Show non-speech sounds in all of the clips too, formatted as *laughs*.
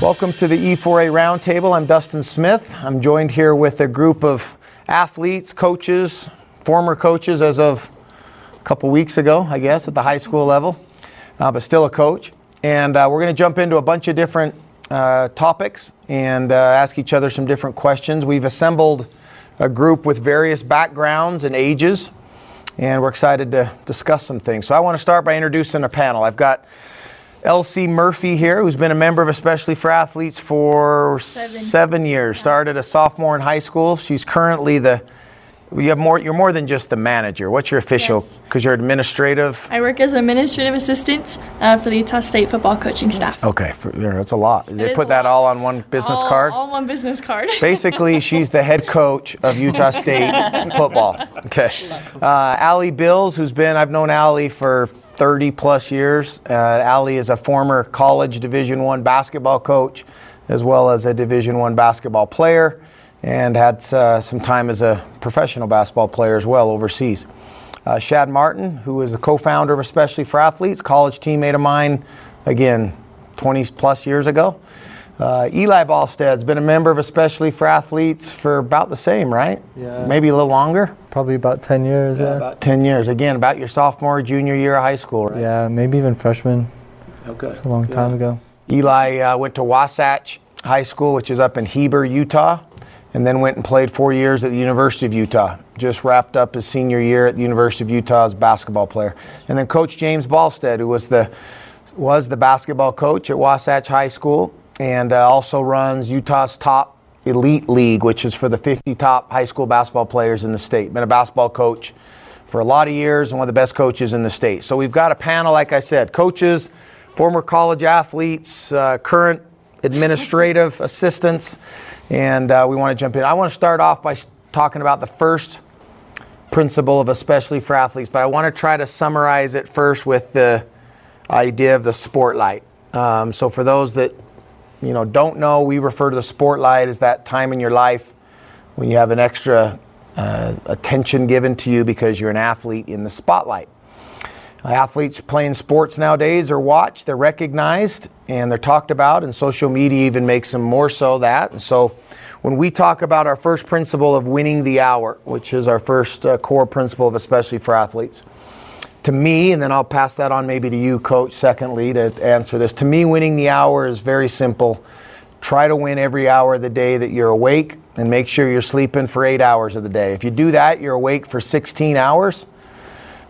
Welcome to the E4A Roundtable. I'm Dustin Smith. I'm joined here with a group of athletes, coaches, former coaches as of a couple weeks ago, I guess, at the high school level, uh, but still a coach. And uh, we're going to jump into a bunch of different uh, topics and uh, ask each other some different questions. We've assembled a group with various backgrounds and ages, and we're excited to discuss some things. So I want to start by introducing a panel. I've got Elsie Murphy here, who's been a member of Especially for Athletes for seven, seven years. Started a sophomore in high school. She's currently the you have more. You're more than just the manager. What's your official? Because yes. you're administrative. I work as administrative assistant uh, for the Utah State football coaching staff. Okay, for, that's a lot. They put that lot. all on one business all, card. All on one business card. *laughs* Basically, she's the head coach of Utah State *laughs* football. Okay, uh, Allie Bills, who's been I've known Allie for 30 plus years. Uh, Allie is a former college Division One basketball coach, as well as a Division One basketball player, and had uh, some time as a professional basketball player as well overseas. Uh, Shad Martin, who is the co-founder of Especially for Athletes, college teammate of mine, again, 20 plus years ago. Uh, Eli Ballstaedt's been a member of Especially for Athletes for about the same, right? Yeah. Maybe a little longer? Probably about 10 years, yeah. yeah. About 10 years. Again, about your sophomore, junior year of high school, right? Yeah, maybe even freshman. Okay. It's a long time ago. Eli uh, went to Wasatch High School, which is up in Heber, Utah, and then went and played four years at the University of Utah. Just wrapped up his senior year at the University of Utah as a basketball player. And then Coach James Ballstead, who was the was the basketball coach at Wasatch High School and uh, also runs Utah's top elite league, which is for the 50 top high school basketball players in the state. Been a basketball coach for a lot of years and one of the best coaches in the state. So we've got a panel, like I said, coaches, former college athletes, uh, current administrative *laughs* assistants, and uh, we want to jump in. I want to start off by talking about the first principle of especially for athletes, but I want to try to summarize it first with the idea of the spotlight. Um, so for those that you know, don't know, we refer to the spotlight as that time in your life when you have an extra uh, attention given to you because you're an athlete in the spotlight. Athletes playing sports nowadays are watched, they're recognized, and they're talked about, and social media even makes them more so that. And so when we talk about our first principle of winning the hour, which is our first uh, core principle of especially for athletes, to me, and then I'll pass that on maybe to you, coach, secondly, to answer this. To me, winning the hour is very simple. Try to win every hour of the day that you're awake and make sure you're sleeping for eight hours of the day. If you do that, you're awake for 16 hours.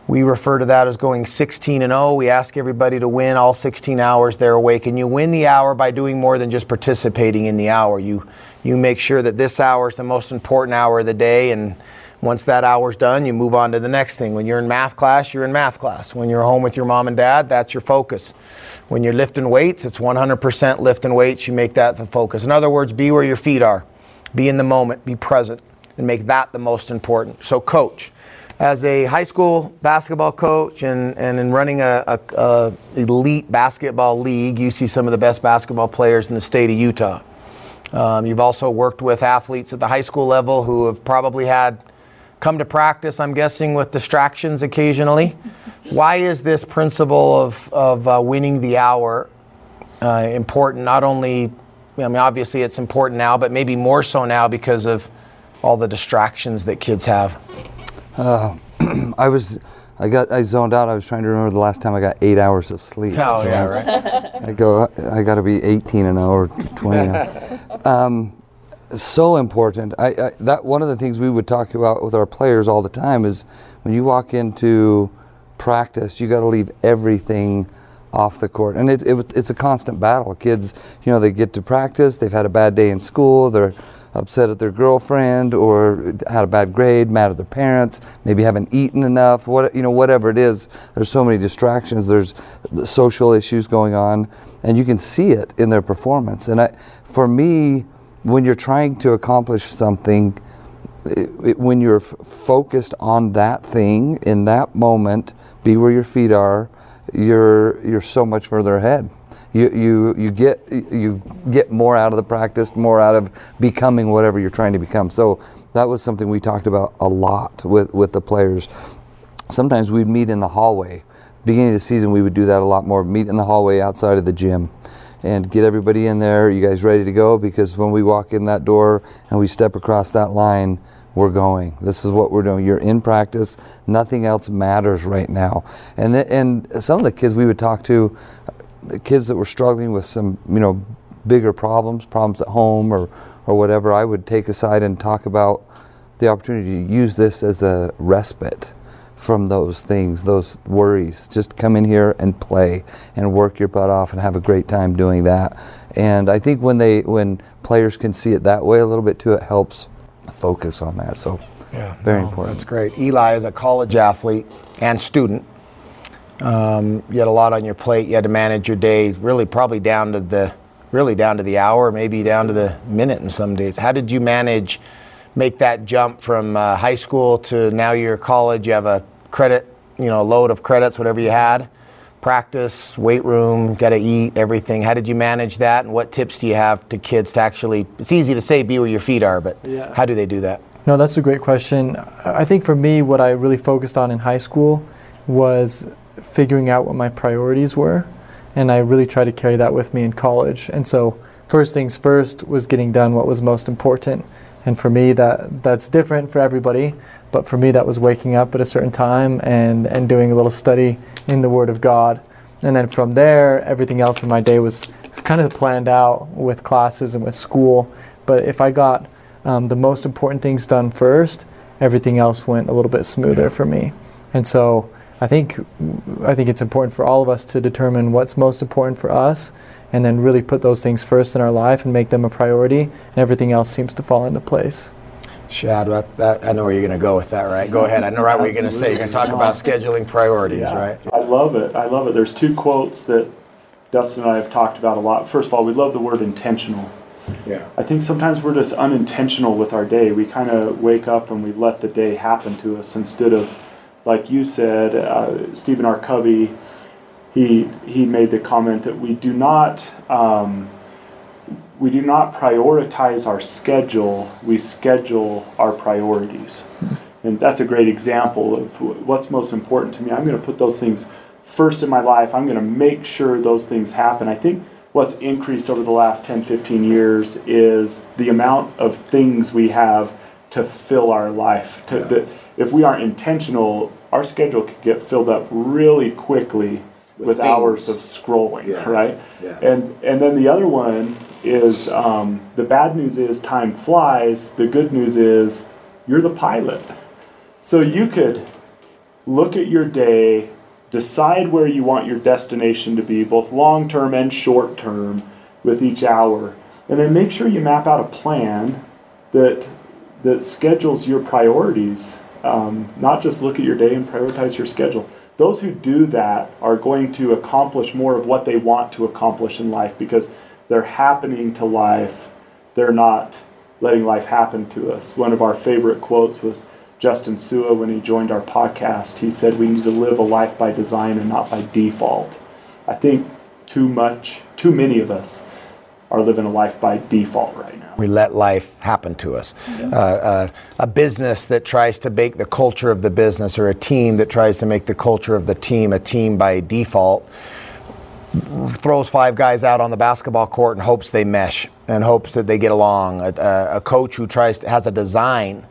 We refer to that as going 16 and 0. We ask everybody to win all 16 hours they're awake, and you win the hour by doing more than just participating in the hour. You you make sure that this hour is the most important hour of the day, and once that hour's done, you move on to the next thing. When you're in math class, you're in math class. When you're home with your mom and dad, that's your focus. When you're lifting weights, it's 100% lifting weights. You make that the focus. In other words, be where your feet are, be in the moment, be present, and make that the most important. So, coach, as a high school basketball coach and, and in running a, a, a elite basketball league, you see some of the best basketball players in the state of Utah. Um, you've also worked with athletes at the high school level who have probably had come to practice, I'm guessing, with distractions occasionally. Why is this principle of, of uh, winning the hour uh, important? Not only, I mean, obviously it's important now, but maybe more so now because of all the distractions that kids have. Uh, *clears throat* I was, I got, I zoned out. I was trying to remember the last time I got eight hours of sleep. Oh so yeah, right. I go, I got to be 18 an hour, 20 an hour. *laughs* Um, so important. I, I, that one of the things we would talk about with our players all the time is when you walk into practice, you got to leave everything off the court, and it, it, it's a constant battle. Kids, you know, they get to practice, they've had a bad day in school, they're upset at their girlfriend or had a bad grade, mad at their parents, maybe haven't eaten enough, what you know, whatever it is. There's so many distractions. There's social issues going on, and you can see it in their performance. And I, for me when you're trying to accomplish something, it, it, when you're f- focused on that thing in that moment, be where your feet are, you're you're so much further ahead. You, you you get you get more out of the practice, more out of becoming whatever you're trying to become. So that was something we talked about a lot with with the players. Sometimes we'd meet in the hallway. Beginning of the season, we would do that a lot more. Meet in the hallway outside of the gym and get everybody in there. You guys ready to go? Because when we walk in that door and we step across that line, we're going. This is what we're doing. You're in practice. Nothing else matters right now. And th- and some of the kids we would talk to, the kids that were struggling with some you know bigger problems, problems at home or or whatever, I would take aside and talk about the opportunity to use this as a respite from those things, those worries. Just come in here and play and work your butt off and have a great time doing that. And I think when they when players can see it that way a little bit too, it helps focus on that. So Yeah, very no, important. That's great. Eli is a college athlete and student. Um, you had a lot on your plate. You had to manage your day, really probably down to the, really down to the hour, maybe down to the minute in some days. How did you manage, make that jump from uh, high school to now you're college? You have a credit, you know, load of credits, whatever you had. Practice, weight room, got to eat, everything. How did you manage that? And what tips do you have to kids to actually? It's easy to say be where your feet are, but Yeah. how do they do that? No, that's a great question. I think for me, what I really focused on in high school was figuring out what my priorities were, and I really tried to carry that with me in college. And so, first things first was getting done what was most important. And for me, that that's different for everybody. But for me, that was waking up at a certain time and and doing a little study in the Word of God. And then from there, everything else in my day was kind of planned out with classes and with school. But if I got um, the most important things done first, everything else went a little bit smoother for me. And so I think I think it's important for all of us to determine what's most important for us, and then really put those things first in our life and make them a priority, and everything else seems to fall into place. Shad, that, that, I know where you're going to go with that, right? Go ahead. I know right what you're going to say. You're going to talk about scheduling priorities, Yeah. right? I love it. I love it. There's two quotes that Dustin and I have talked about a lot. First of all, we love the word intentional. Yeah. I think sometimes we're just unintentional with our day. We kind of wake up and we let the day happen to us instead of, like you said, uh, Stephen R. Covey. He he made the comment that we do not um, we do not prioritize our schedule. We schedule our priorities, and that's a great example of what's most important to me. I'm going to put those things first in my life. I'm going to make sure those things happen. I think what's increased over the last 10, 15 years is the amount of things we have to fill our life. To, that if we aren't intentional, our schedule could get filled up really quickly with, things. hours of scrolling, Yeah. right? Yeah. And and then the other one is um, the bad news is time flies. The good news is you're the pilot. So you could look at your day, decide where you want your destination to be, both long term and short term, with each hour, and then make sure you map out a plan that that schedules your priorities. Um, not just look at your day and prioritize your schedule. Those who do that are going to accomplish more of what they want to accomplish in life because they're happening to life. They're not letting life happen to us. One of our favorite quotes was Justin Sua when he joined our podcast. He said, We need to live a life by design and not by default. I think too much, too many of us are living a life by default right now. We let life happen to us. Uh, uh, a business that tries to make the culture of the business, or a team that tries to make the culture of the team a team by default, throws five guys out on the basketball court and hopes they mesh and hopes that they get along. A, a, a coach who tries to, has a design.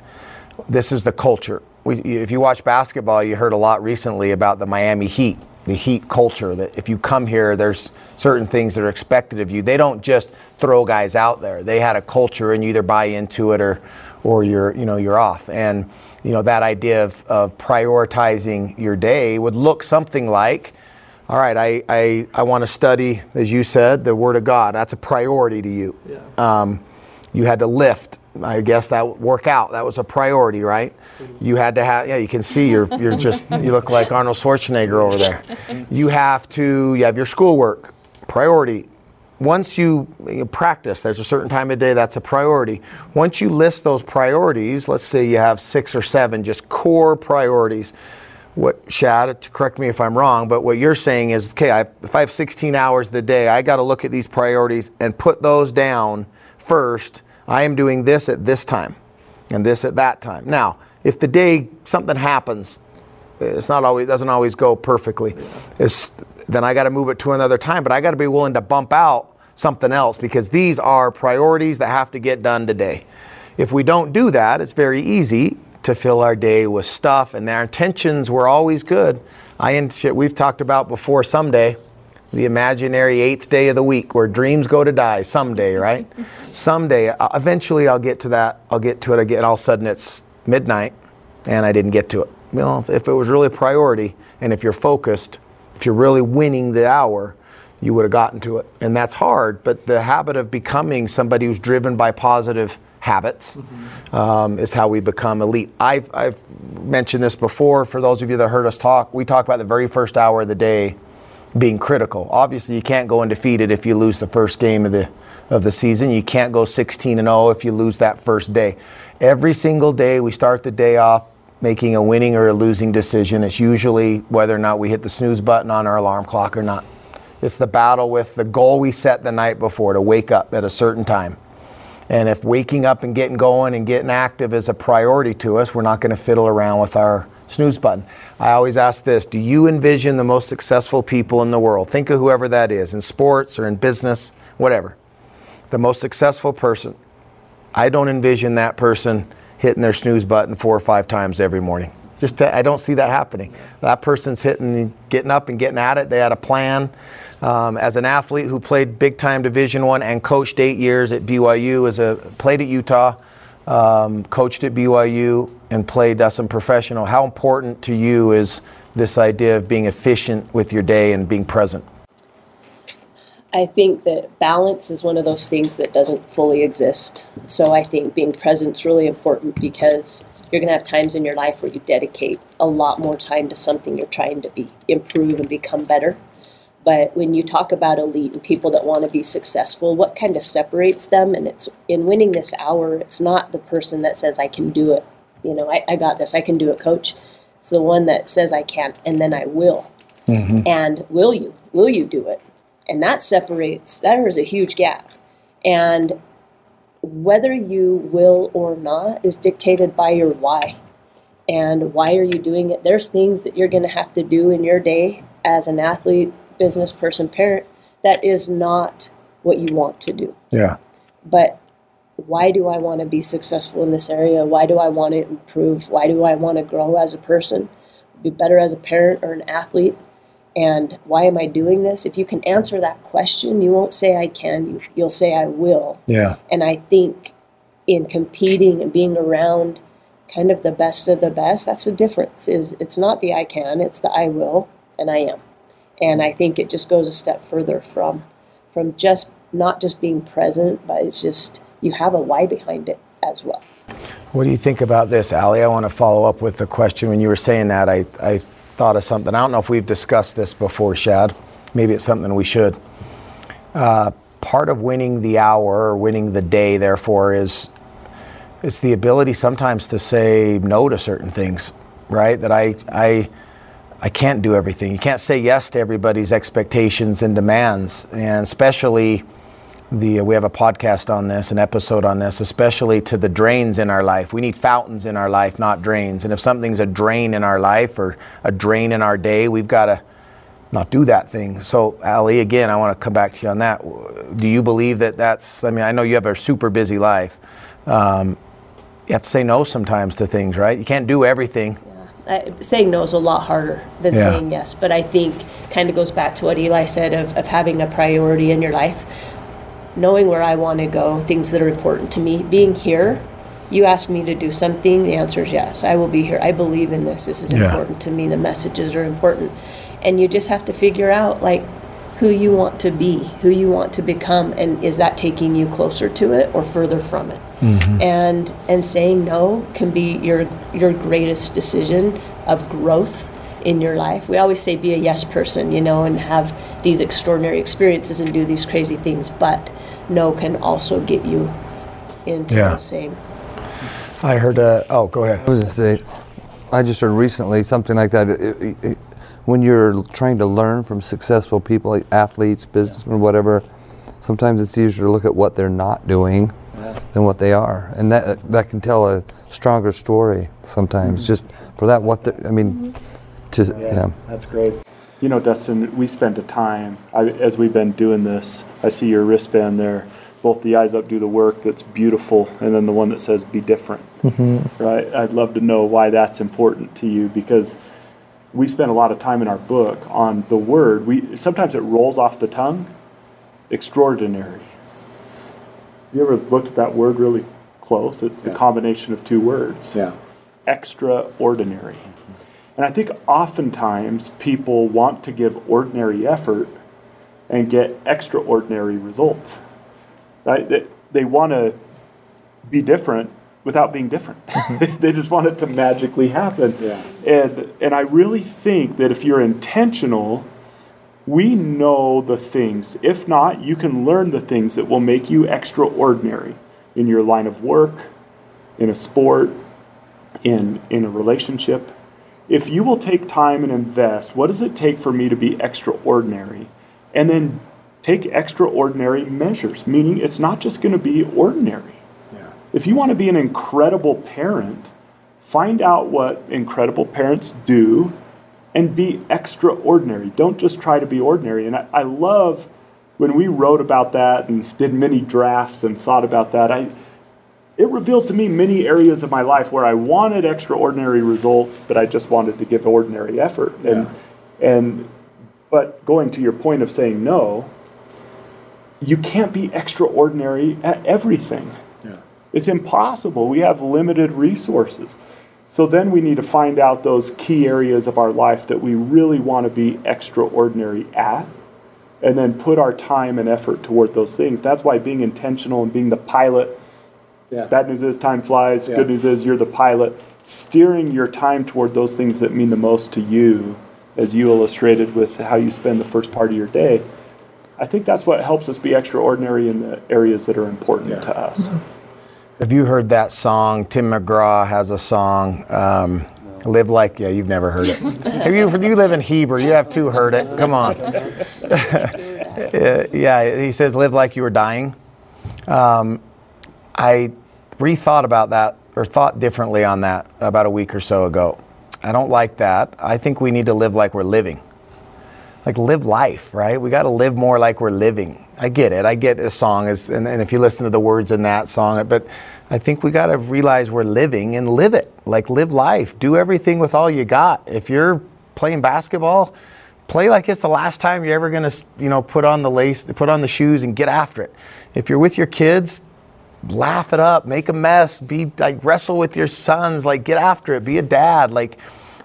This is the culture. We, if you watch basketball, you heard a lot recently about the Miami Heat, the Heat culture. That if you come here, there's certain things that are expected of you. They don't just throw guys out there. They had a culture, and you either buy into it or, or you're, you know, you're off. And you know that idea of, of prioritizing your day would look something like all right, I, I, I want to study, as you said, the Word of God. That's a priority to you. Yeah. Um, you had to lift. I guess that work out. that was a priority, right? You had to have, yeah, you can see you're, you're just, *laughs* you look like Arnold Schwarzenegger over there. You have to, you have your schoolwork, priority. once you, you practice, there's a certain time of day that's a priority. Once you list those priorities, let's say you have six or seven just core priorities. What Shad, correct me if I'm wrong, but what you're saying is, okay, I, if I have 16 hours of the day, I got to look at these priorities and put those down first. I am doing this at this time, and this at that time. Now, if the day something happens, it's not always doesn't always go perfectly. It's, then I got to move it to another time. But I got to be willing to bump out something else because these are priorities that have to get done today. If we don't do that, it's very easy to fill our day with stuff, and our intentions were always good. I we've talked about before someday the imaginary eighth day of the week where dreams go to die someday, right? *laughs* someday, uh, eventually I'll get to that. I'll get to it again. All of a sudden it's midnight and I didn't get to it. Well, if it was really a priority and if you're focused, if you're really winning the hour, you would have gotten to it. And that's hard, but the habit of becoming somebody who's driven by positive habits mm-hmm. um, is how we become elite. I've, I've mentioned this before. For those of you that heard us talk, we talk about the very first hour of the day being critical. Obviously, you can't go undefeated if you lose the first game of the of the season. You can't go 16 and 0 if you lose that first day. Every single day, we start the day off making a winning or a losing decision. It's usually whether or not we hit the snooze button on our alarm clock or not. It's the battle with the goal we set the night before to wake up at a certain time. And if waking up and getting going and getting active is a priority to us, we're not going to fiddle around with our snooze button. I always ask this Do you envision the most successful people in the world? Think of whoever that is in sports or in business, whatever. The most successful person. I don't envision that person hitting their snooze button four or five times every morning. Just to, I don't see that happening. That person's hitting, getting up and getting at it. They had a plan. Um, as an athlete who played big time Division One and coached eight years at BYU, as a played at Utah, um, coached at BYU, and played uh, some professional. How important to you is this idea of being efficient with your day and being present? I think that balance is one of those things that doesn't fully exist. So I think being present is really important because you're going to have times in your life where you dedicate a lot more time to something you're trying to be improve and become better. But when you talk about elite and people that want to be successful, what kind of separates them? And it's in winning this hour, it's not the person that says, I can do it. You know, I, I got this, I can do it, coach. It's the one that says, I can't, and then I will. Mm-hmm. And will you? Will you do it? And that separates, that is a huge gap. And whether you will or not is dictated by your why. And why are you doing it? There's things that you're going to have to do in your day as an athlete, business person, parent that is not what you want to do. Yeah. But why do I want to be successful in this area? Why do I want to improve? Why do I want to grow as a person? Be better as a parent or an athlete? and why am I doing this? If you can answer that question, you won't say I can, you'll say I will. Yeah. And I think in competing and being around kind of the best of the best, that's the difference. Is it's not the I can, it's the I will and I am. And I think it just goes a step further from from just not just being present, but it's just you have a why behind it as well. What do you think about this, Allie? I want to follow up with the question when you were saying that. I, I thought of something. I don't know if we've discussed this before, Shad. Maybe it's something we should. Uh, part of winning the hour or winning the day, therefore, is it's the ability sometimes to say no to certain things, right? That I I I can't do everything. You can't say yes to everybody's expectations and demands, and especially the we have a podcast on this, an episode on this, especially to the drains in our life. We need fountains in our life, not drains. And if something's a drain in our life or a drain in our day, we've got to not do that thing. So, Allie, again, I want to come back to you on that. Do you believe that that's? I mean, I know you have a super busy life. Um, you have to say no sometimes to things, right? You can't do everything. Uh, saying no is a lot harder than yeah. saying yes, but I think kind of goes back to what Eli said of, of having a priority in your life knowing where I want to go, things that are important to me, being here. You ask me to do something, the answer is yes. I will be here. I believe in this. This is yeah. important to me. The messages are important. And you just have to figure out like who you want to be, who you want to become, and is that taking you closer to it or further from it? Mm-hmm. And and saying no can be your your greatest decision of growth in your life. We always say be a yes person, you know, and have these extraordinary experiences and do these crazy things, but no can also get you into Yeah. the same. I heard. Uh, oh, go ahead. I was going to say, I just heard recently something like that. It- it- it- when you're trying to learn from successful people, like athletes, businessmen, whatever, sometimes it's easier to look at what they're not doing than what they are, and that that can tell a stronger story sometimes. Mm-hmm. Just for that, what the, I mean, mm-hmm. to yeah. that's great. You know, Dustin, we spent a time, I, as we've been doing this, I see your wristband there. Both the eyes up do the work that's beautiful, and then the one that says be different. Mm-hmm. Right? I'd love to know why that's important to you because we spend a lot of time in our book on the word. We Sometimes it rolls off the tongue extraordinary. You ever looked at that word really close? It's the Yeah. combination of two words Yeah. extraordinary. And I think oftentimes people want to give ordinary effort and get extraordinary results. Right? They, they want to be different without being different. *laughs* *laughs* they just want it to magically happen. Yeah. And and I really think that if you're intentional, we know the things. If not, you can learn the things that will make you extraordinary in your line of work, in a sport, in in a relationship. If you will take time and invest, what does it take for me to be extraordinary? And then take extraordinary measures, meaning it's not just going to be ordinary. Yeah. If you want to be an incredible parent, find out what incredible parents do and be extraordinary. Don't just try to be ordinary. And I, I love when we wrote about that and did many drafts and thought about that. I, it revealed to me many areas of my life where I wanted extraordinary results, but I just wanted to give ordinary effort. And, and but going to your point of saying no, you can't be extraordinary at everything. It's impossible. We have limited resources. So then we need to find out those key areas of our life that we really want to be extraordinary at and then put our time and effort toward those things. That's why being intentional and being the pilot Yeah. Bad news is time flies. Yeah. Good news is you're the pilot. Steering your time toward those things that mean the most to you, as you illustrated with how you spend the first part of your day. I think that's what helps us be extraordinary in the areas that are important Yeah. to us. Have you heard that song? Tim McGraw has a song. Um, Live like yeah, you've never heard it. *laughs* Have you? You live in Heber. You have to heard it. Come on. *laughs* *laughs* Yeah, he says, "Live like you were dying." Um, I rethought about that or thought differently on that about a week or so ago. I don't like that. I think we need to live like we're living. Like live life, right? We got to live more like we're living. I get it. I get a song is, and, and if you listen to the words in that song, but I think we got to realize we're living and live it. Like live life. Do everything with all you got. If you're playing basketball, play like it's the last time you're ever gonna, you know, put on the lace, put on the shoes, and get after it. If you're with your kids, laugh it up, make a mess, be like wrestle with your sons, like get after it, be a dad. Like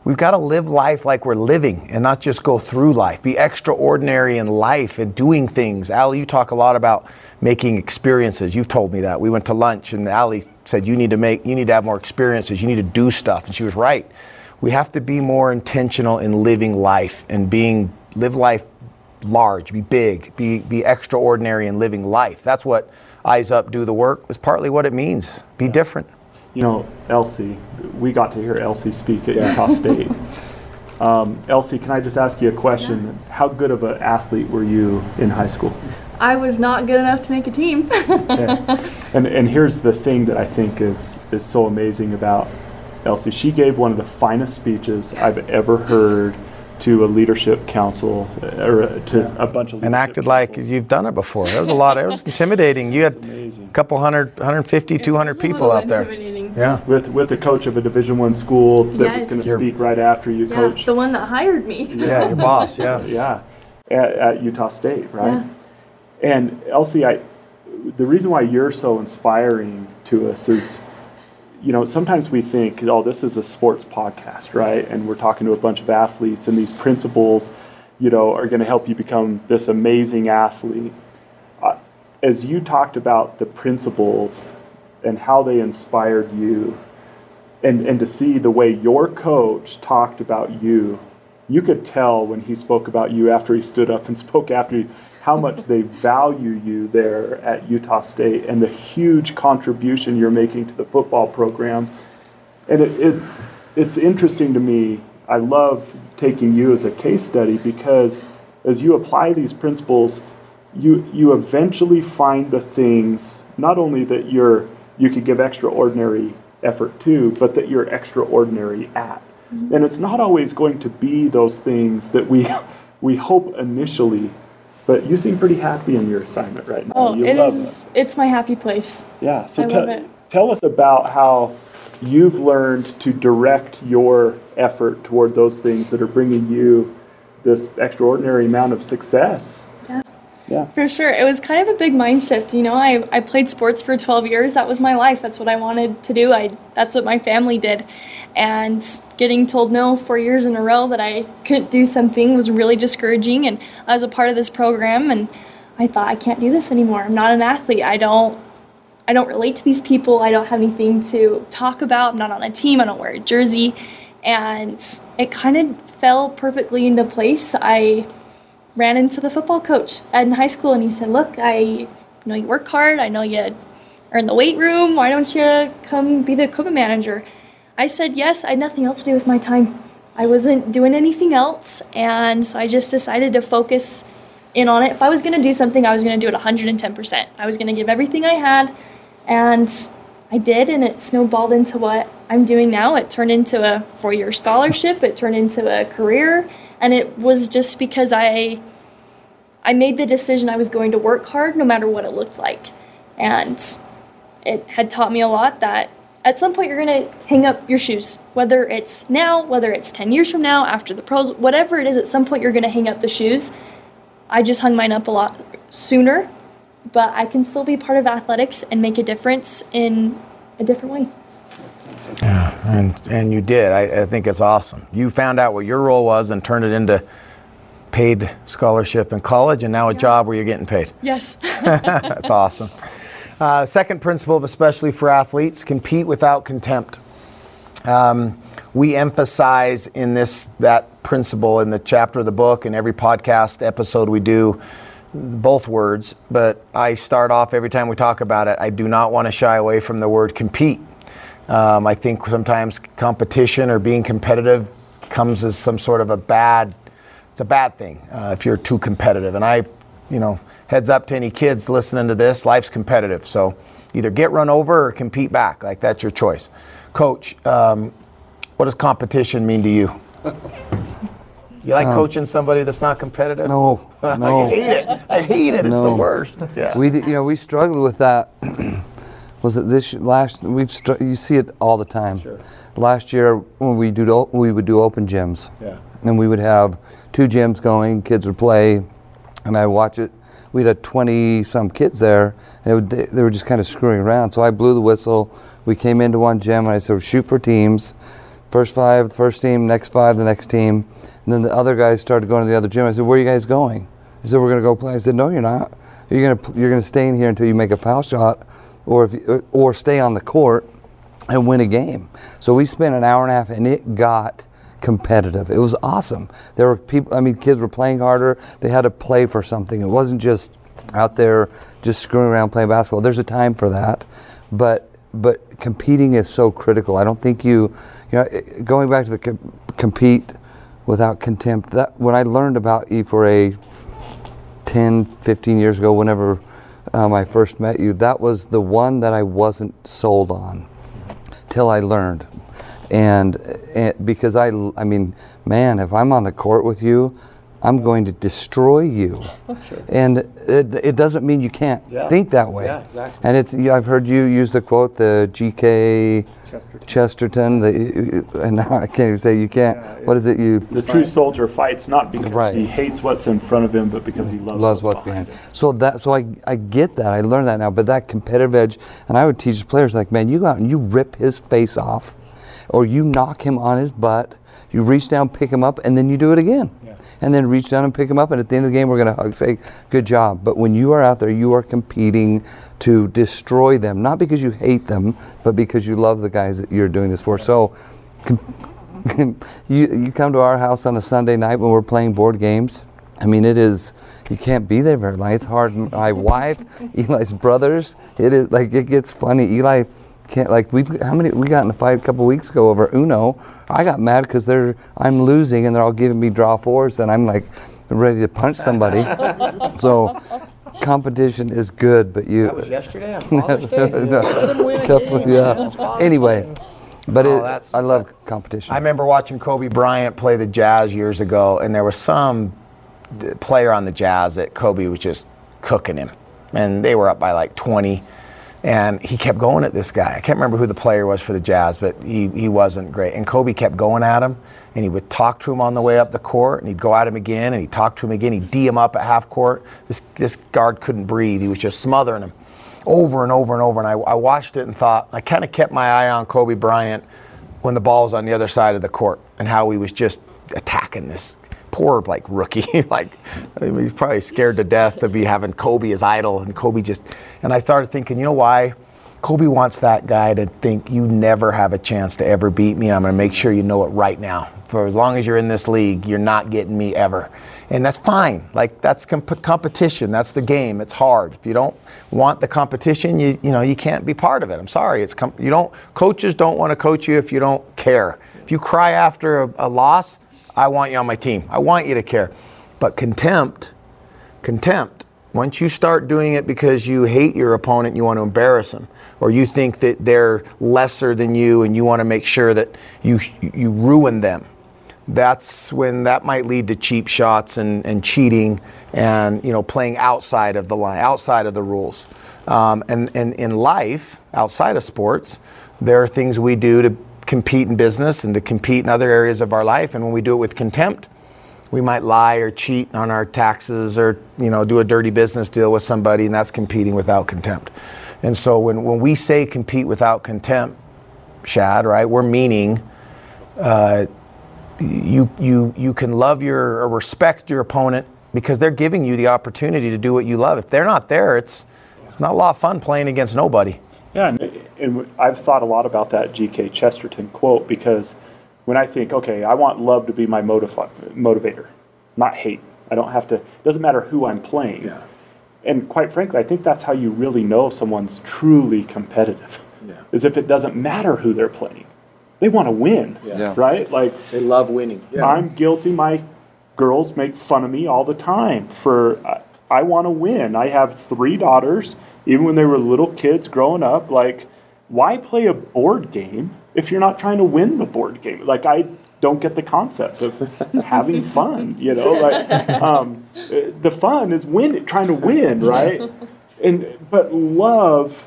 we've got to live life like we're living and not just go through life. Be extraordinary in life and doing things. Allie, you talk a lot about making experiences. You've told me that. We went to lunch and Allie said you need to make you need to have more experiences. You need to do stuff. And she was right. We have to be more intentional in living life and being live life large, be big, be be extraordinary in living life. That's what eyes up, do the work is partly what it means. Be different. You know, Elsie, we got to hear Elsie speak at Utah *laughs* State. Um, Elsie, can I just ask you a question? How good of an athlete were you in high school? I was not good enough to make a team. *laughs* Okay. And and here's the thing that I think is is so amazing about Elsie. She gave one of the finest speeches I've ever heard to a leadership council uh, or uh, to a bunch of And leadership acted like councils. you've done it before. It was a lot. It was *laughs* intimidating. You had amazing. a couple hundred, 150, 200 was a people out there. Intimidating. Yeah. with with the coach of a Division One school that was going to speak right after you, Yeah, coach. the one that hired me. Yeah, your boss. Yeah. *laughs* yeah, at, at Utah State, right? Yeah. And Elsie, I, the reason why you're so inspiring to us is, you know, sometimes we think, oh, this is a sports podcast, right? And we're talking to a bunch of athletes, and these principles, you know, are going to help you become this amazing athlete. Uh, as you talked about the principles and how they inspired you, and, and to see the way your coach talked about you you could tell when he spoke about you after he stood up and *laughs* spoke after you how much they value you there at Utah State and the huge contribution you're making to the football program. And it, it it's interesting to me. I love taking you as a case study because as you apply these principles, you you eventually find the things not only that you're you could give extraordinary effort to, but that you're extraordinary at. Mm-hmm. And it's not always going to be those things that we *laughs* we hope initially. But you seem pretty happy in your assignment right now. Oh, you it is. It. It's my happy place. Yeah. So it. tell us about how you've learned to direct your effort toward those things that are bringing you this extraordinary amount of success. Yeah. For sure. It was kind of a big mind shift. You know, I, I played sports for 12 years. That was my life. That's what I wanted to do. I that's what my family did. And getting told no four years in a row that I couldn't do something was really discouraging. And I was a part of this program and I thought I can't do this anymore. I'm not an athlete. I don't I don't relate to these people. I don't have anything to talk about. I'm not on a team. I don't wear a jersey. And it kind of fell perfectly into place. I ran into the football coach in high school and he said, Look, I know you work hard. I know you are in the weight room. Why don't you come be the equipment manager? I said yes. I had nothing else to do with my time. I wasn't doing anything else. And so I just decided to focus in on it. If I was going to do something, I was going to do it 110%. I was going to give everything I had. And I did, and it snowballed into what I'm doing now. It turned into a four year scholarship, it turned into a career, and it was just because I. I made the decision I was going to work hard no matter what it looked like. And it had taught me a lot that at some point you're going to hang up your shoes, whether it's now, whether it's 10 years from now, after the pros, whatever it is, at some point you're going to hang up the shoes. I just hung mine up a lot sooner but I can still be part of athletics and make a difference in a different way. Yeah, and and you did. I, I think it's awesome. You found out what your role was and turned it into paid scholarship in college, and now a job where you're getting paid. Yes. *laughs* That's awesome. Uh, second principle, of especially for athletes, compete without contempt. Um, we emphasize in this that principle in the chapter of the book and every podcast episode we do both words, but I start off every time we talk about it. I do not want to shy away from the word compete. Um, I think sometimes competition or being competitive comes as some sort of a bad. It's a bad thing uh, if you're too competitive. And I, you know, heads up to any kids listening to this. Life's competitive, so either get run over or compete back. Like that's your choice. Coach, um, what does competition mean to you? *laughs* You like coaching somebody that's not competitive? No, *laughs* no. I hate it. I hate it. It's the worst. Yeah. We you know we struggled with that. *clears throat* was it this last? We've you see it all the time. Sure. Last year when we do we would do open gyms. Yeah. And we would have two gyms going. Kids would play, and I watch it. We had 20 some kids there, and would, they, they were just kind of screwing around. So I blew the whistle. We came into one gym, and I said, "Shoot for teams. First five, the first team. Next five, the next team." And then the other guys started going to the other gym. I said, "Where are you guys going?" He said, "We're going to go play." I said, "No, you're not. You're going to you're going to stay in here until you make a foul shot, or if or stay on the court and win a game." So we spent an hour and a half, and it got competitive. It was awesome. There were people. I mean, kids were playing harder. They had to play for something. It wasn't just out there just screwing around playing basketball. There's a time for that, but but competing is so critical. I don't think you, you know, going back to the com- compete without contempt. That when I learned about E4A 10, 15 years ago, whenever um, I first met you, that was the one that I wasn't sold on till I learned. And, and because I, I mean, man, if I'm on the court with you, I'm going to destroy you. *laughs* And it, it doesn't mean you can't Yeah. think that way. Yeah, exactly. And it's I've heard you use the quote, the GK Chesterton. Chesterton, the, and now I can't even say you can't. Yeah, what is it? You The true soldier fights not because Right. he hates what's in front of him, but because he loves, loves what's what's behind. So that so I I get that. I learned that now. But that competitive edge, and I would teach players like, man, you go out and you rip his face off, or you knock him on his butt. You reach down, pick him up, and then you do it again. And then reach down and pick them up, and at the end of the game, we're gonna hug, say, "Good job." But when you are out there, you are competing to destroy them, not because you hate them, but because you love the guys that you're doing this for. So, you you come to our house on a Sunday night when we're playing board games. I mean, it is you can't be there very long. It's hard. My wife, *laughs* Eli's brothers, it is like it gets funny. Eli can't like we've how many we got in a fight a couple weeks ago over Uno. I got mad because they're I'm losing and they're all giving me draw fours and I'm like ready to punch somebody. *laughs* so competition is good, but you That was yesterday. *laughs* on Father's Day. No, Let him win a game, yeah. Anyway, Day. but Oh, it, that's- I love competition. I remember watching Kobe Bryant play the Jazz years ago, and there was some player on the Jazz that Kobe was just cooking him, and they were up by like 20, and he kept going at this guy. I can't remember who the player was for the Jazz, but he, he wasn't great. And Kobe kept going at him, and he would talk to him on the way up the court, and he'd go at him again, and he'd talk to him again. He'd D him up at half court. This this guard couldn't breathe. He was just smothering him over and over and over. And I, I watched it and thought, I kind of kept my eye on Kobe Bryant when the ball was on the other side of the court and how he was just attacking this poor like rookie. *laughs* like I mean, he's probably scared to death to be having Kobe as idol, and Kobe just. And I started thinking, you know why? Kobe wants that guy to think you never have a chance to ever beat me. I'm going to make sure you know it right now. For as long as you're in this league, you're not getting me ever. And that's fine. Like that's comp- competition. That's the game. It's hard. If you don't want the competition, you you know you can't be part of it. I'm sorry. It's com- you don't. Coaches don't want to coach you if you don't care. If you cry after a, a loss, I want you on my team. I want you to care. But contempt, contempt. Once you start doing it because you hate your opponent, you want to embarrass them, or you think that they're lesser than you, and you want to make sure that you you ruin them. That's when that might lead to cheap shots and, and cheating, and you know playing outside of the line, outside of the rules. Um, and, and in life, outside of sports, there are things we do to compete in business and to compete in other areas of our life. And when we do it with contempt, we might lie or cheat on our taxes or you know do a dirty business deal with somebody and that's competing without contempt. And so when, when we say compete without contempt shad right we're meaning uh, you, you, you can love your or respect your opponent because they're giving you the opportunity to do what you love. If they're not there it's it's not a lot of fun playing against nobody. Yeah, and, and I've thought a lot about that G.K. Chesterton quote because when I think, okay, I want love to be my motivi- motivator, not hate. I don't have to. It doesn't matter who I'm playing. Yeah. And quite frankly, I think that's how you really know someone's truly competitive. Yeah. Is if it doesn't matter who they're playing, they want to win. Yeah. Right? Like they love winning Yeah. I'm guilty. My girls make fun of me all the time for I, I want to win. I have three daughters. Even when they were little kids growing up, like, why play a board game if you're not trying to win the board game? Like, I don't get the concept of *laughs* having fun. You know, like *laughs* um, the fun is win, trying to win, right? And but love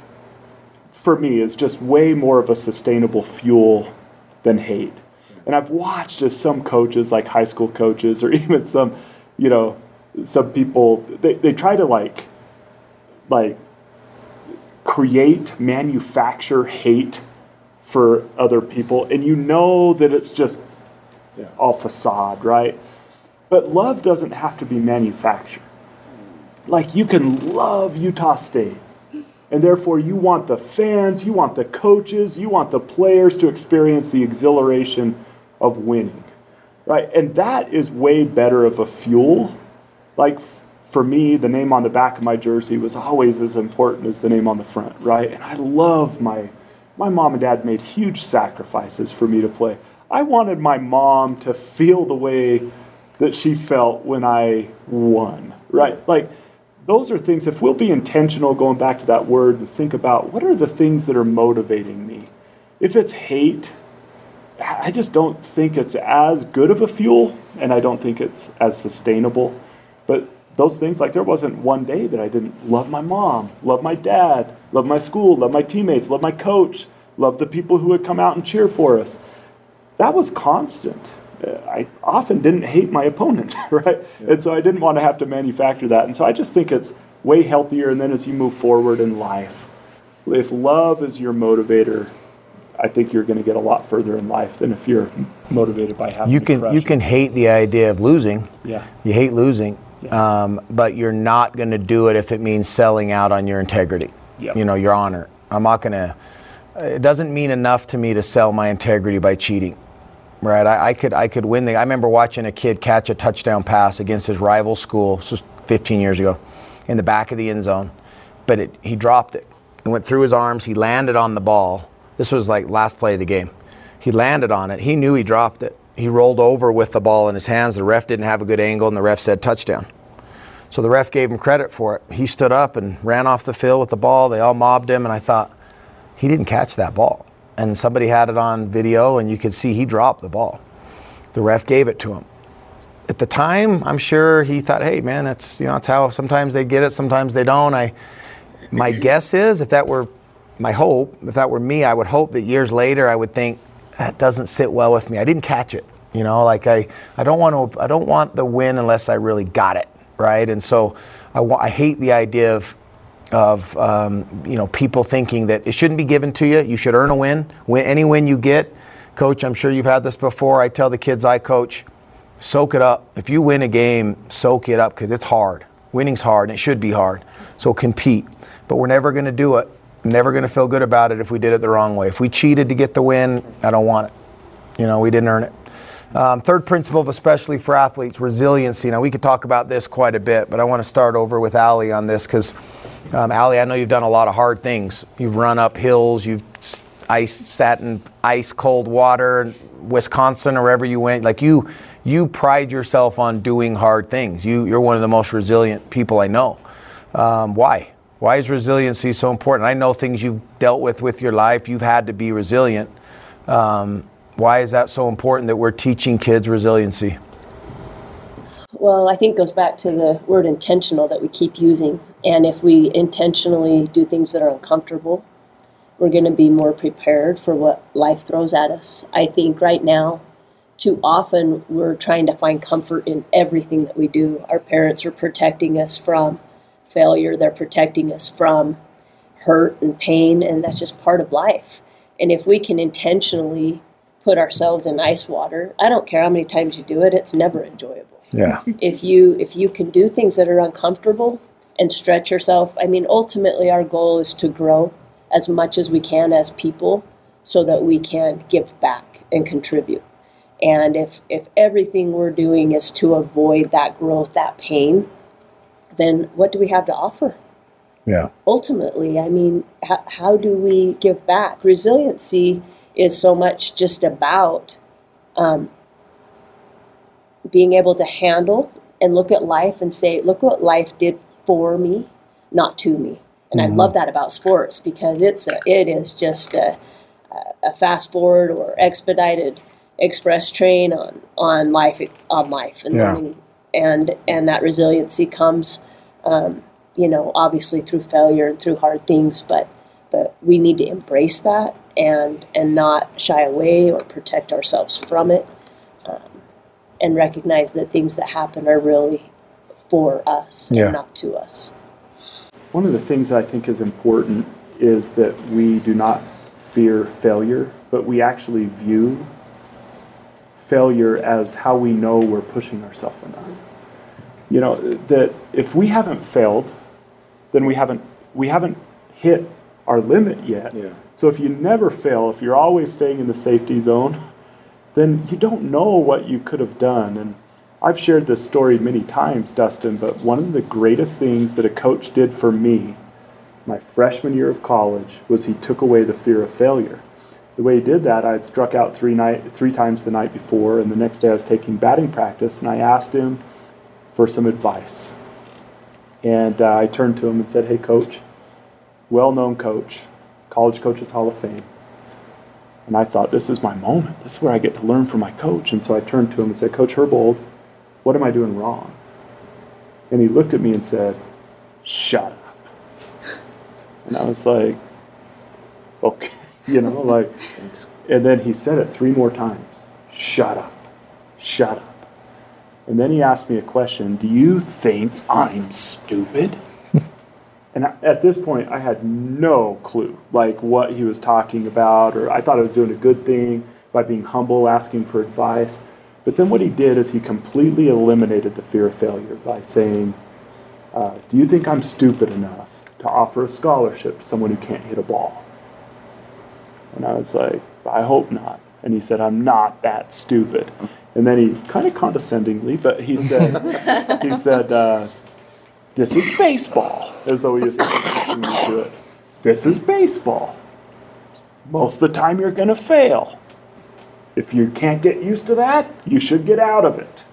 for me is just way more of a sustainable fuel than hate. And I've watched as some coaches, like high school coaches, or *laughs* even some, you know, some people, they, they try to like, like, create, manufacture hate for other people. And you know that it's just all facade, right? But love doesn't have to be manufactured. Like, you can love Utah State and therefore, you want the fans, you want the coaches, you want the players to experience the exhilaration of winning. Right? And that is way better of a fuel. Like for me, the name on the back of my jersey was always as important as the name on the front, right? And I love my my mom and dad made huge sacrifices for me to play. I wanted my mom to feel the way that she felt when I won, right? Like those are things, if we'll be intentional going back to that word and think about what are the things that are motivating me? If it's hate, I just don't think it's as good of a fuel and I don't think it's as sustainable. But those things, like there wasn't one day that I didn't love my mom, love my dad, love my school, love my teammates, love my coach, love the people who would come out and cheer for us. That was constant. I often didn't hate my opponent, *laughs* right? And so I didn't want to have to manufacture that. And so I just think it's way healthier. And then as you move forward in life, if love is your motivator, I think you're going to get a lot further in life than if you're motivated by having you can you can hate the idea of losing Yeah. you hate losing um, but you're not going to do it if it means selling out on your integrity Yep. you know your honor i'm not going to it doesn't mean enough to me to sell my integrity by cheating right? I, I, could I could win the. I remember watching a kid catch a touchdown pass against his rival school. This was 15 years ago, in the back of the end zone, but it, he dropped it. It went through his arms. He landed on the ball. This was like last play of the game. He landed on it. He knew he dropped it. He rolled over with the ball in his hands. The ref didn't have a good angle, and the ref said touchdown. So the ref gave him credit for it. He stood up and ran off the field with the ball. They all mobbed him, and I thought, he didn't catch that ball. And somebody had it on video, and you could see he dropped the ball. The ref gave it to him. At the time, I'm sure he thought, hey, man, that's, you know, that's how sometimes they get it, sometimes they don't. I, my *laughs* guess is if that were my hope, if that were me, I would hope that years later I would think, that doesn't sit well with me. I didn't catch it. You know, like I, I don't want to, I don't want the win unless I really got it, right? And so I, I hate the idea of of um, you know people thinking that it shouldn't be given to you. You should earn a win. win. Any win you get, coach. I'm sure you've had this before. I tell the kids I coach, soak it up. If you win a game, soak it up because it's hard. Winning's hard, and it should be hard. So compete. But we're never going to do it. Never going to feel good about it if we did it the wrong way. If we cheated to get the win, I don't want it. You know, we didn't earn it. Um, third principle, especially for athletes, resiliency. Now, we could talk about this quite a bit, but I want to start over with Allie on this because um, Allie, I know you've done a lot of hard things. You've run up hills, you've ice, sat in ice cold water, in Wisconsin or wherever you went. Like you, you pride yourself on doing hard things. You, you're one of the most resilient people I know. Um, why? Why is resiliency so important? I know things you've dealt with with your life. You've had to be resilient. Um, why is that so important that we're teaching kids resiliency? Well, I think it goes back to the word intentional that we keep using. And if we intentionally do things that are uncomfortable, we're going to be more prepared for what life throws at us. I think right now, too often we're trying to find comfort in everything that we do. Our parents are protecting us from failure, they're protecting us from hurt and pain, and that's just part of life. And if we can intentionally put ourselves in ice water, I don't care how many times you do it, it's never enjoyable. Yeah. If you if you can do things that are uncomfortable and stretch yourself, I mean ultimately our goal is to grow as much as we can as people so that we can give back and contribute. And if if everything we're doing is to avoid that growth, that pain, then what do we have to offer? Yeah. Ultimately, I mean, how, how do we give back? Resiliency is so much just about um, being able to handle and look at life and say, look what life did for me, not to me. And mm-hmm. I love that about sports because it's a, it is just a, a fast forward or expedited express train on, on life on life and yeah. learning and and that resiliency comes um, you know obviously through failure and through hard things but but we need to embrace that and and not shy away or protect ourselves from it um, and recognize that things that happen are really for us yeah. and not to us. One of the things I think is important is that we do not fear failure, but we actually view failure as how we know we're pushing ourselves enough. You know, that if we haven't failed, then we haven't we haven't hit our limit yet. Yeah. So if you never fail, if you're always staying in the safety zone, then you don't know what you could have done. And I've shared this story many times, Dustin, but one of the greatest things that a coach did for me my freshman year of college was he took away the fear of failure. The way he did that, I had struck out three, night, three times the night before, and the next day I was taking batting practice, and I asked him for some advice. And uh, I turned to him and said, Hey, coach, well known coach, College Coaches Hall of Fame. And I thought, this is my moment. This is where I get to learn from my coach. And so I turned to him and said, Coach Herbold, what am I doing wrong? And he looked at me and said, Shut up. And I was like, Okay. *laughs* You know, like, and then he said it three more times Shut up. Shut up. And then he asked me a question Do you think I'm stupid? And at this point, I had no clue, like what he was talking about, or I thought I was doing a good thing by being humble, asking for advice. But then what he did is he completely eliminated the fear of failure by saying, uh, Do you think I'm stupid enough to offer a scholarship to someone who can't hit a ball? And I was like, I hope not. And he said, I'm not that stupid. And then he kind of condescendingly, but he said, *laughs* he said, uh, this is baseball, as though he introducing me to it. This is baseball. Most of the time you're going to fail. If you can't get used to that, you should get out of it.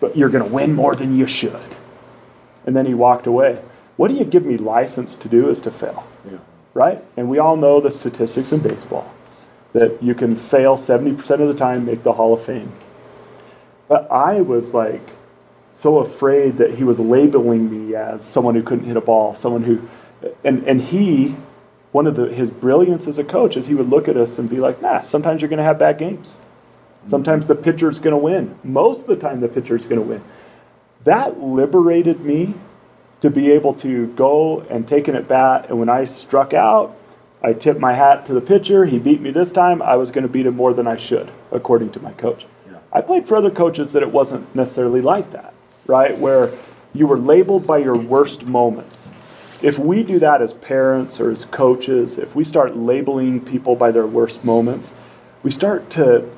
But you're going to win more than you should. And then he walked away. What do you give me license to do is to fail. Yeah. Right? And we all know the statistics in baseball that you can fail 70% of the time, make the Hall of Fame. But I was like so afraid that he was labeling me as someone who couldn't hit a ball, someone who, and, and he, one of the, his brilliance as a coach is he would look at us and be like, nah, sometimes you're going to have bad games. Sometimes the pitcher's going to win. Most of the time, the pitcher's going to win. That liberated me to be able to go and take an at bat. And when I struck out, I tipped my hat to the pitcher. He beat me this time. I was going to beat him more than I should, according to my coach. Yeah. I played for other coaches that it wasn't necessarily like that, right? Where you were labeled by your worst moments. If we do that as parents or as coaches, if we start labeling people by their worst moments, we start to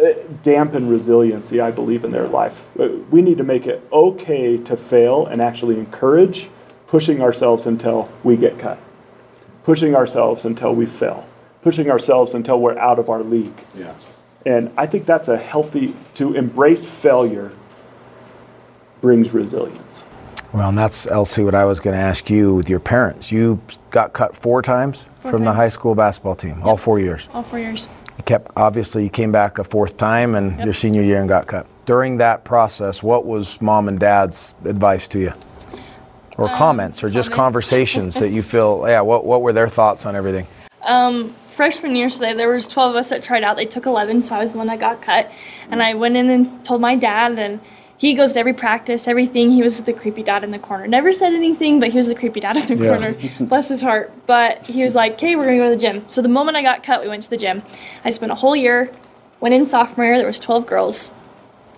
uh, dampen resiliency, I believe, in their life. We need to make it okay to fail and actually encourage pushing ourselves until we get cut, pushing ourselves until we fail, pushing ourselves until we're out of our league. Yeah. And I think that's a healthy, to embrace failure brings resilience. Well, and that's Elsie. What I was going to ask you with your parents. You got cut four times Four from the high school basketball team, all four years. All four years. You kept obviously you came back a fourth time and Yep. your senior year and got cut. During that process, what was mom and dad's advice to you? Or comments or just comments. *laughs* conversations that you feel yeah, what what were their thoughts on everything? Um, freshman year, so they- there was 12 of us that tried out. They took 11, so I was the one that got cut. And I went in and told my dad, and he goes to every practice, everything. He was the creepy dad in the corner. Never said anything, but he was the creepy dad in the Yeah. corner. Bless his heart. But he was like, "Okay, we're gonna go to the gym." So the moment I got cut, we went to the gym. I spent a whole year. Went in sophomore year. There was 12 girls.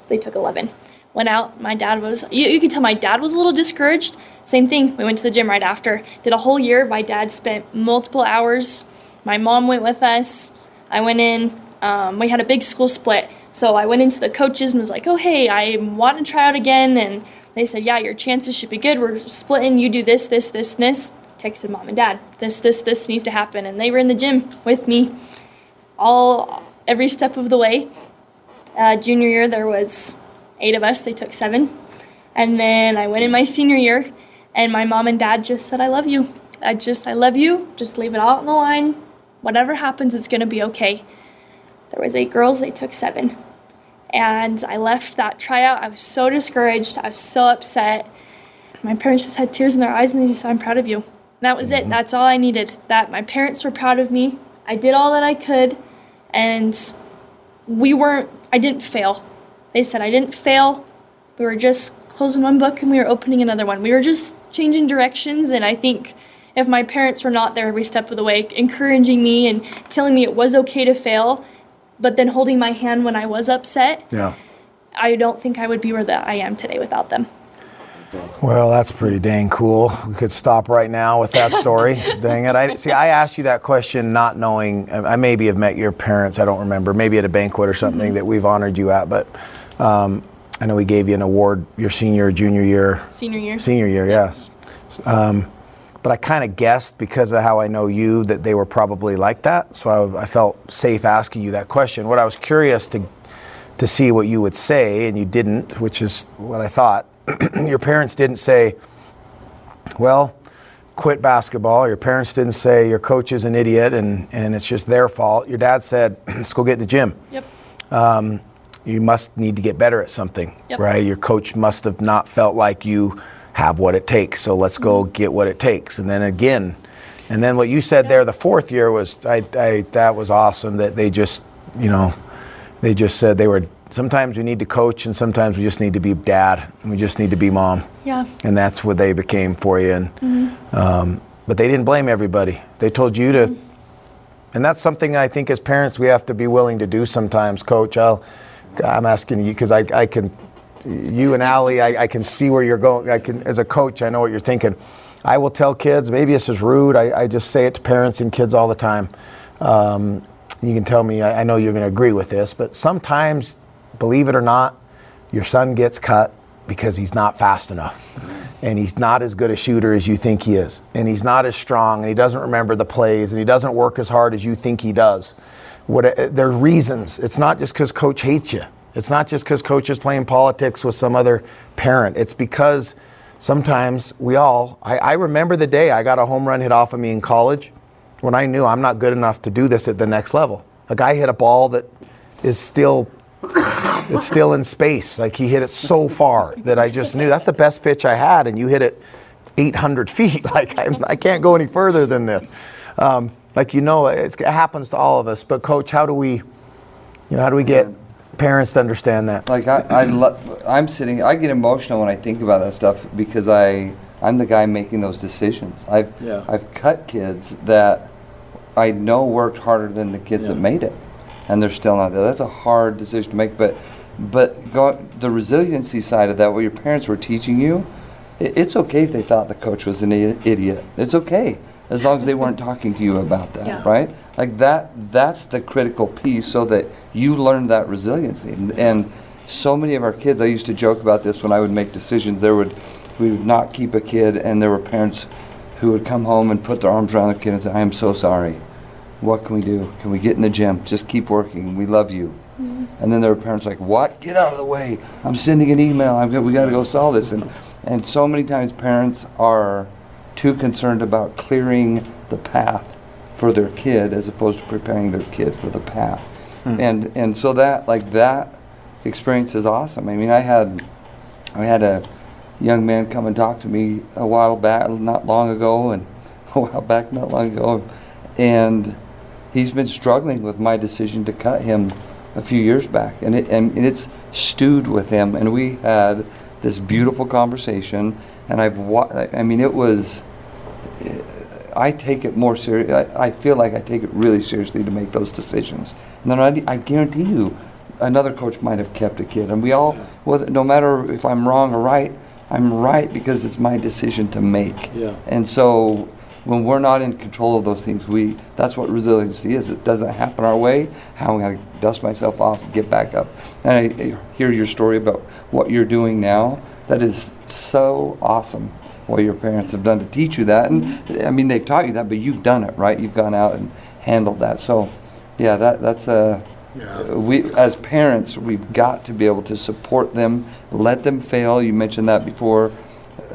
They took 11. Went out. My dad was. You, you could tell my dad was a little discouraged. Same thing. We went to the gym right after. Did a whole year. My dad spent multiple hours. My mom went with us. I went in. Um, we had a big school split. So I went into the coaches and was like, oh, hey, I want to try out again. And they said, yeah, your chances should be good. We're splitting. You do this, this, this, and this. Texted mom and dad. This, this, this needs to happen. And they were in the gym with me all every step of the way. Uh, junior year, there was eight of us. They took seven. And then I went in my senior year, and my mom and dad just said, I love you. I just, I love you. Just leave it all on the line. Whatever happens, it's going to be okay. There was eight girls. They took seven. And I left that tryout. I was so discouraged. I was so upset. My parents just had tears in their eyes, and they just said, I'm proud of you. And that was it. Mm-hmm. That's all I needed. That my parents were proud of me. I did all that I could, and we weren't, I didn't fail. They said I didn't fail. We were just closing one book and we were opening another one. We were just changing directions, and I think if my parents were not there every step of the way, encouraging me and telling me it was okay to fail, but then holding my hand when I was upset, Yeah. I don't think I would be where that I am today without them. Well, that's pretty dang cool. We could stop right now with that story. *laughs* dang it! I see. I asked you that question not knowing. I I maybe have met your parents. I don't remember. Maybe at a banquet or something that we've honored you at. But um, I know we gave you an award your senior, junior year, Senior year. senior year. Yes. Um, but I kind of guessed because of how I know you that they were probably like that. So I, I felt safe asking you that question. What I was curious to to see what you would say, and you didn't, which is what I thought. *clears throat* your parents didn't say, well, quit basketball. Your parents didn't say your coach is an idiot and, and it's just their fault. Your dad said, *clears throat* let's go get in the gym. Yep. Um, you must need to get better at something, Yep. right? Your coach must have not felt like you have what it takes. So let's go Mm-hmm. get what it takes. And then again, and then what you said there, the fourth year was, I, I, that was awesome that they just, you know, they just said they were, sometimes we need to coach and sometimes we just need to be dad and we just need to be mom. Yeah. And that's what they became for you. And, um, but they didn't blame everybody. They told you to, and that's something I think as parents we have to be willing to do sometimes. Coach, I'll, I'm asking you because I, I can, you and Allie, I, I can see where you're going. I can, as a coach, I know what you're thinking. I will tell kids, maybe this is rude. I, I just say it to parents and kids all the time. Um, you can tell me, I, I know you're going to agree with this, but sometimes, believe it or not, your son gets cut because he's not fast enough. And he's not as good a shooter as you think he is. And he's not as strong, and he doesn't remember the plays, and he doesn't work as hard as you think he does. What, uh, there are reasons. It's not just because coach hates you. It's not just because coach is playing politics with some other parent. It's because sometimes we all, I, I remember the day I got a home run hit off of me in college when I knew I'm not good enough to do this at the next level. A guy hit a ball that is still it's still in space. Like he hit it so far that I just knew that's the best pitch I had, and you hit it 800 *laughs* feet. Like I, I can't go any further than this. Um, like you know, it happens to all of us. But coach, how do we, you know, how do we get parents to understand that? Like I, I lo- I'm sitting, I get emotional when I think about that stuff because I, I'm the guy making those decisions. I've, Yeah. I've cut kids that I know worked harder than the kids that made it, and they're still not there. That's a hard decision to make, but, but go, the resiliency side of that, what your parents were teaching you, i it's okay if they thought the coach was an i- idiot. It's okay as long as they weren't talking to you about that, Yeah. right? Like that, that's the critical piece so that you learn that resiliency. And, and so many of our kids, I used to joke about this when I would make decisions. There would, we would not keep a kid, and there were parents who would come home and put their arms around the kid and say, I am so sorry. What can we do? Can we get in the gym? Just keep working. We love you. Mm-hmm. And then there were parents like, "What? Get out of the way! I'm sending an email. I'm go- we got to go solve this." And and so many times parents are too concerned about clearing the path for their kid as opposed to preparing their kid for the path. Hmm. And and so that like that experience is awesome. I mean, I had I had a young man come and talk to me a while back, not long ago, and *laughs* a while back, not long ago, and he's been struggling with my decision to cut him a few years back, and it and it's stewed with him. And we had this beautiful conversation, and I've wa- I mean, it was. I take it more serious. I, I feel like I take it really seriously to make those decisions. And then I, I guarantee you, another coach might have kept a kid. And we all, whether, no matter if I'm wrong or right, I'm right because it's my decision to make. Yeah. And so when we're not in control of those things, we that's what resiliency is. It doesn't happen our way. How I dust myself off and get back up. And I, I hear your story about what you're doing now. That is so awesome. What your parents have done to teach you that, and I mean they've taught you that, but you've done it right. You've gone out and handled that. So, yeah, that that's uh, a. We as parents, we've got to be able to support them, let them fail. You mentioned that before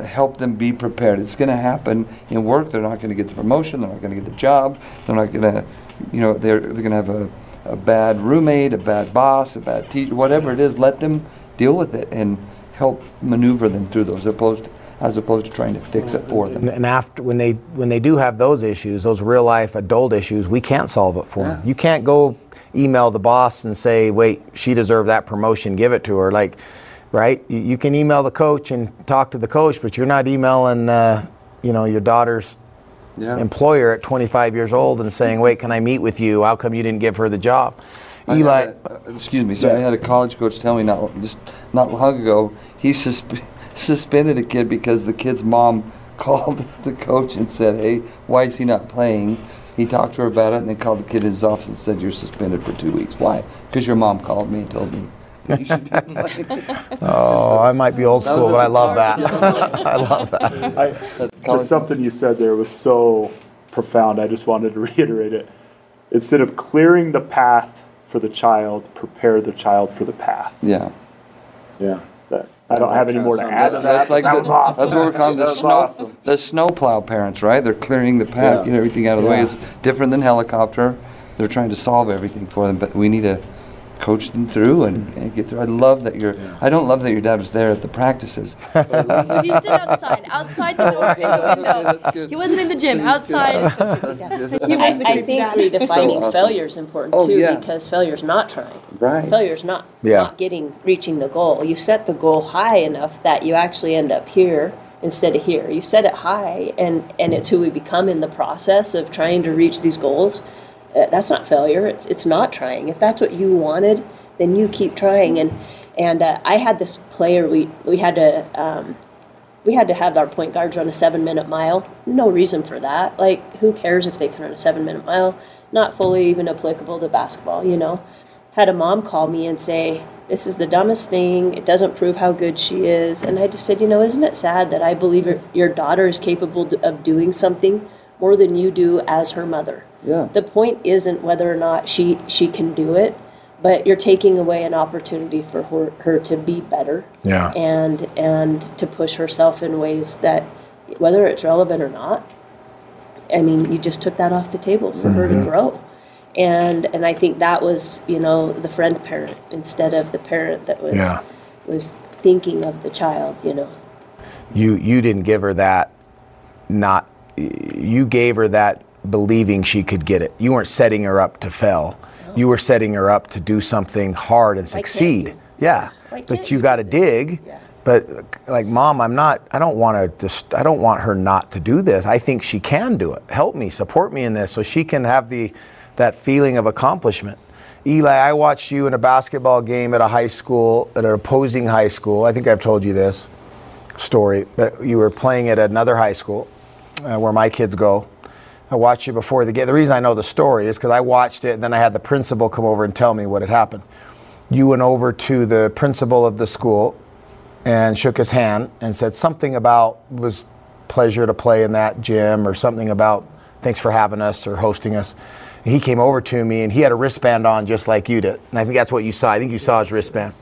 help them be prepared. It's going to happen in work. They're not going to get the promotion. They're not going to get the job. They're not going to, you know, they're, they're going to have a, a bad roommate, a bad boss, a bad teacher, whatever it is. Let them deal with it and help maneuver them through those, opposed as opposed to trying to fix it for them. and after when they when they do have those issues, those real life adult issues, we can't solve it for them. You can't go email the boss and say, "Wait, she deserved that promotion. Give it to her." Like, right? You, you can email the coach and talk to the coach, but you're not emailing, uh, you know, your daughter's Yeah. employer at 25 years old and saying, "Wait, can I meet with you? How come you didn't give her the job?" I Eli, a- uh, excuse me. So I had a college coach tell me not just not long ago he susp- suspended a kid because the kid's mom *laughs* called the coach and said, "Hey, why is he not playing?" He talked to her about it and then called the kid in his office and said, "You're suspended for two weeks." Why? Because your mom called me and told me. you should be playing." *laughs* oh, I might be old school, but I the love that. *laughs* I love that. I, just something you said there was so profound. I just wanted to reiterate it. Instead of clearing the path for the child, prepare the child for the path. Yeah. Yeah. I don't have any more to add to that. That's like that the, was awesome. That's what we're calling the snow awesome. the snowplow parents, right? They're clearing the path, Yeah. getting everything out of the way. Yeah. It's different than helicopter. They're trying to solve everything for them, but we need to coach them through and, and get through. I love that you're. I don't love that your dad was there at the practices. *laughs* but He stood outside, outside the door, in the Okay, window. that's good. He wasn't in the gym, outside. *laughs* He *laughs* I, was I think redefining So awesome. failure is important Oh, too yeah. because is not trying. Right. Failure is not Yeah. not getting reaching the goal. You set the goal high enough that you actually end up here instead of here. You set it high, and and it's who we become in the process of trying to reach these goals. Uh, that's not failure. It's it's not trying. If that's what you wanted, then you keep trying. And and uh, I had this player. We we had to. Um, we had to have our point guards run a seven minute mile. No reason for that. Like, who cares if they can run a seven minute mile? not fully even applicable to basketball, you know. Had a mom call me and say, This is the dumbest thing. It doesn't prove how good she is. And I just said, You know, isn't it sad that I believe your, your daughter is capable of doing something more than you do as her mother? Yeah. The point isn't whether or not she, she can do it, but you're taking away an opportunity for her, her to be better Yeah. and and to push herself in ways that whether it's relevant or not i mean you just took that off the table for her Mm-hmm. to grow and and i think that was you know the friend parent instead of the parent that was Yeah. was thinking of the child you know You you didn't give her that. Not you gave her that believing she could get it. You weren't setting her up to fail. You were setting her up to do something hard and succeed. Yeah. But you you got to dig. Yeah. But like mom, I'm not I don't want to just I don't want her not to do this. I think she can do it. Help me, support me in this so she can have the that feeling of accomplishment. Eli, I watched you in a basketball game at a high school, at an opposing high school. I think I've told you this story, but you were playing at another high school uh, where my kids go. I watched you before the game. The reason I know the story is because I watched it and then I had the principal come over and tell me what had happened. You went over to the principal of the school and shook his hand and said something about was pleasure to play in that gym or something about thanks for having us or hosting us. And he came over to me and he had a wristband on just like you did. And I think that's what you saw. I think you saw his wristband.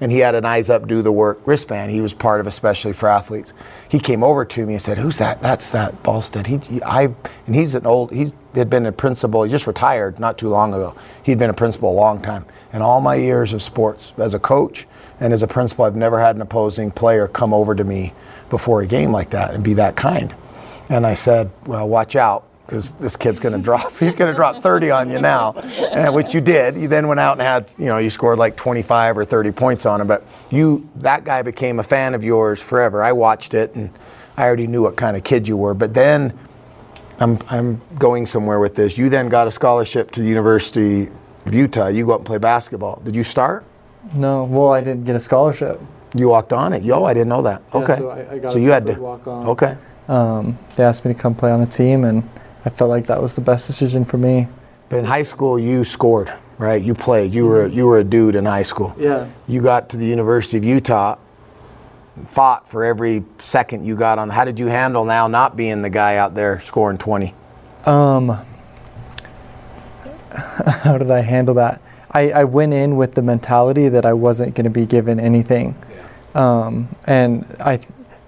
And he had an eyes up, do the work wristband. He was part of especially for athletes. He came over to me and said, "Who's that? That's that Ballstaedt." He, I, and he's an old. He's had been a principal. He just retired not too long ago. He'd been a principal a long time. In all my years of sports, as a coach and as a principal, I've never had an opposing player come over to me before a game like that and be that kind. And I said, "Well, watch out." Because this kid's going to drop, *laughs* he's going to drop 30 on you now, and which you did. You then went out and had, you know, you scored like 25 or 30 points on him. But you, that guy became a fan of yours forever. I watched it, and I already knew what kind of kid you were. But then, I'm, I'm going somewhere with this. You then got a scholarship to the University of Utah. You go out and play basketball. Did you start? No, well, I didn't get a scholarship. You walked on it. Yo, I didn't know that. Yeah, Okay. so I- I got so a you had to walk-on. Okay. Um, they asked me to come play on the team, and I felt like that was the best decision for me. But in high school, you scored, right? You played. You were you were a dude in high school. Yeah. You got to the University of Utah, fought for every second you got on. How did you handle now not being the guy out there scoring 20? Um, *laughs* how did I handle that? I, I went in with the mentality that I wasn't going to be given anything. yeah. Um, and I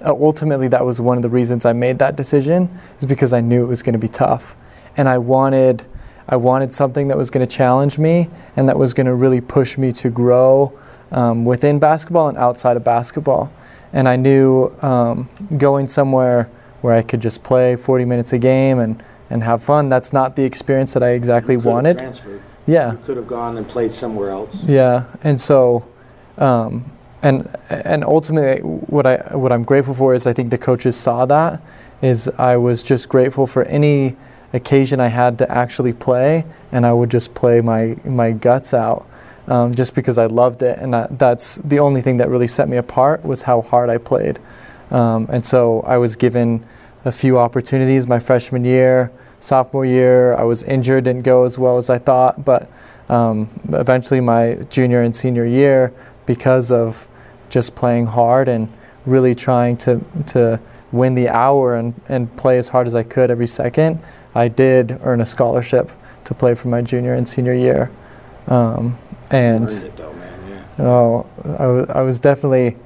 ultimately that was one of the reasons I made that decision is because I knew it was going to be tough, and I wanted I wanted something that was going to challenge me and that was going to really push me to grow um, within basketball and outside of basketball. And I knew um, going somewhere where I could just play 40 minutes a game and, and have fun. That's not the experience that I exactly wanted. Transferred. Yeah. You could have gone and played somewhere else. Yeah, and so, um, and and ultimately, what I what I'm grateful for is I think the coaches saw that. Is I was just grateful for any occasion I had to actually play, and I would just play my my guts out, um, just because I loved it, and that, that's the only thing that really set me apart was how hard I played, um, and so I was given a few opportunities my freshman year, sophomore year. I was injured, didn't go as well as I thought, but um, eventually my junior and senior year, because of just playing hard and really trying to to win the hour and, and play as hard as I could every second, I did earn a scholarship to play for my junior and senior year. Um, and though, man. Yeah. Oh, I I was definitely.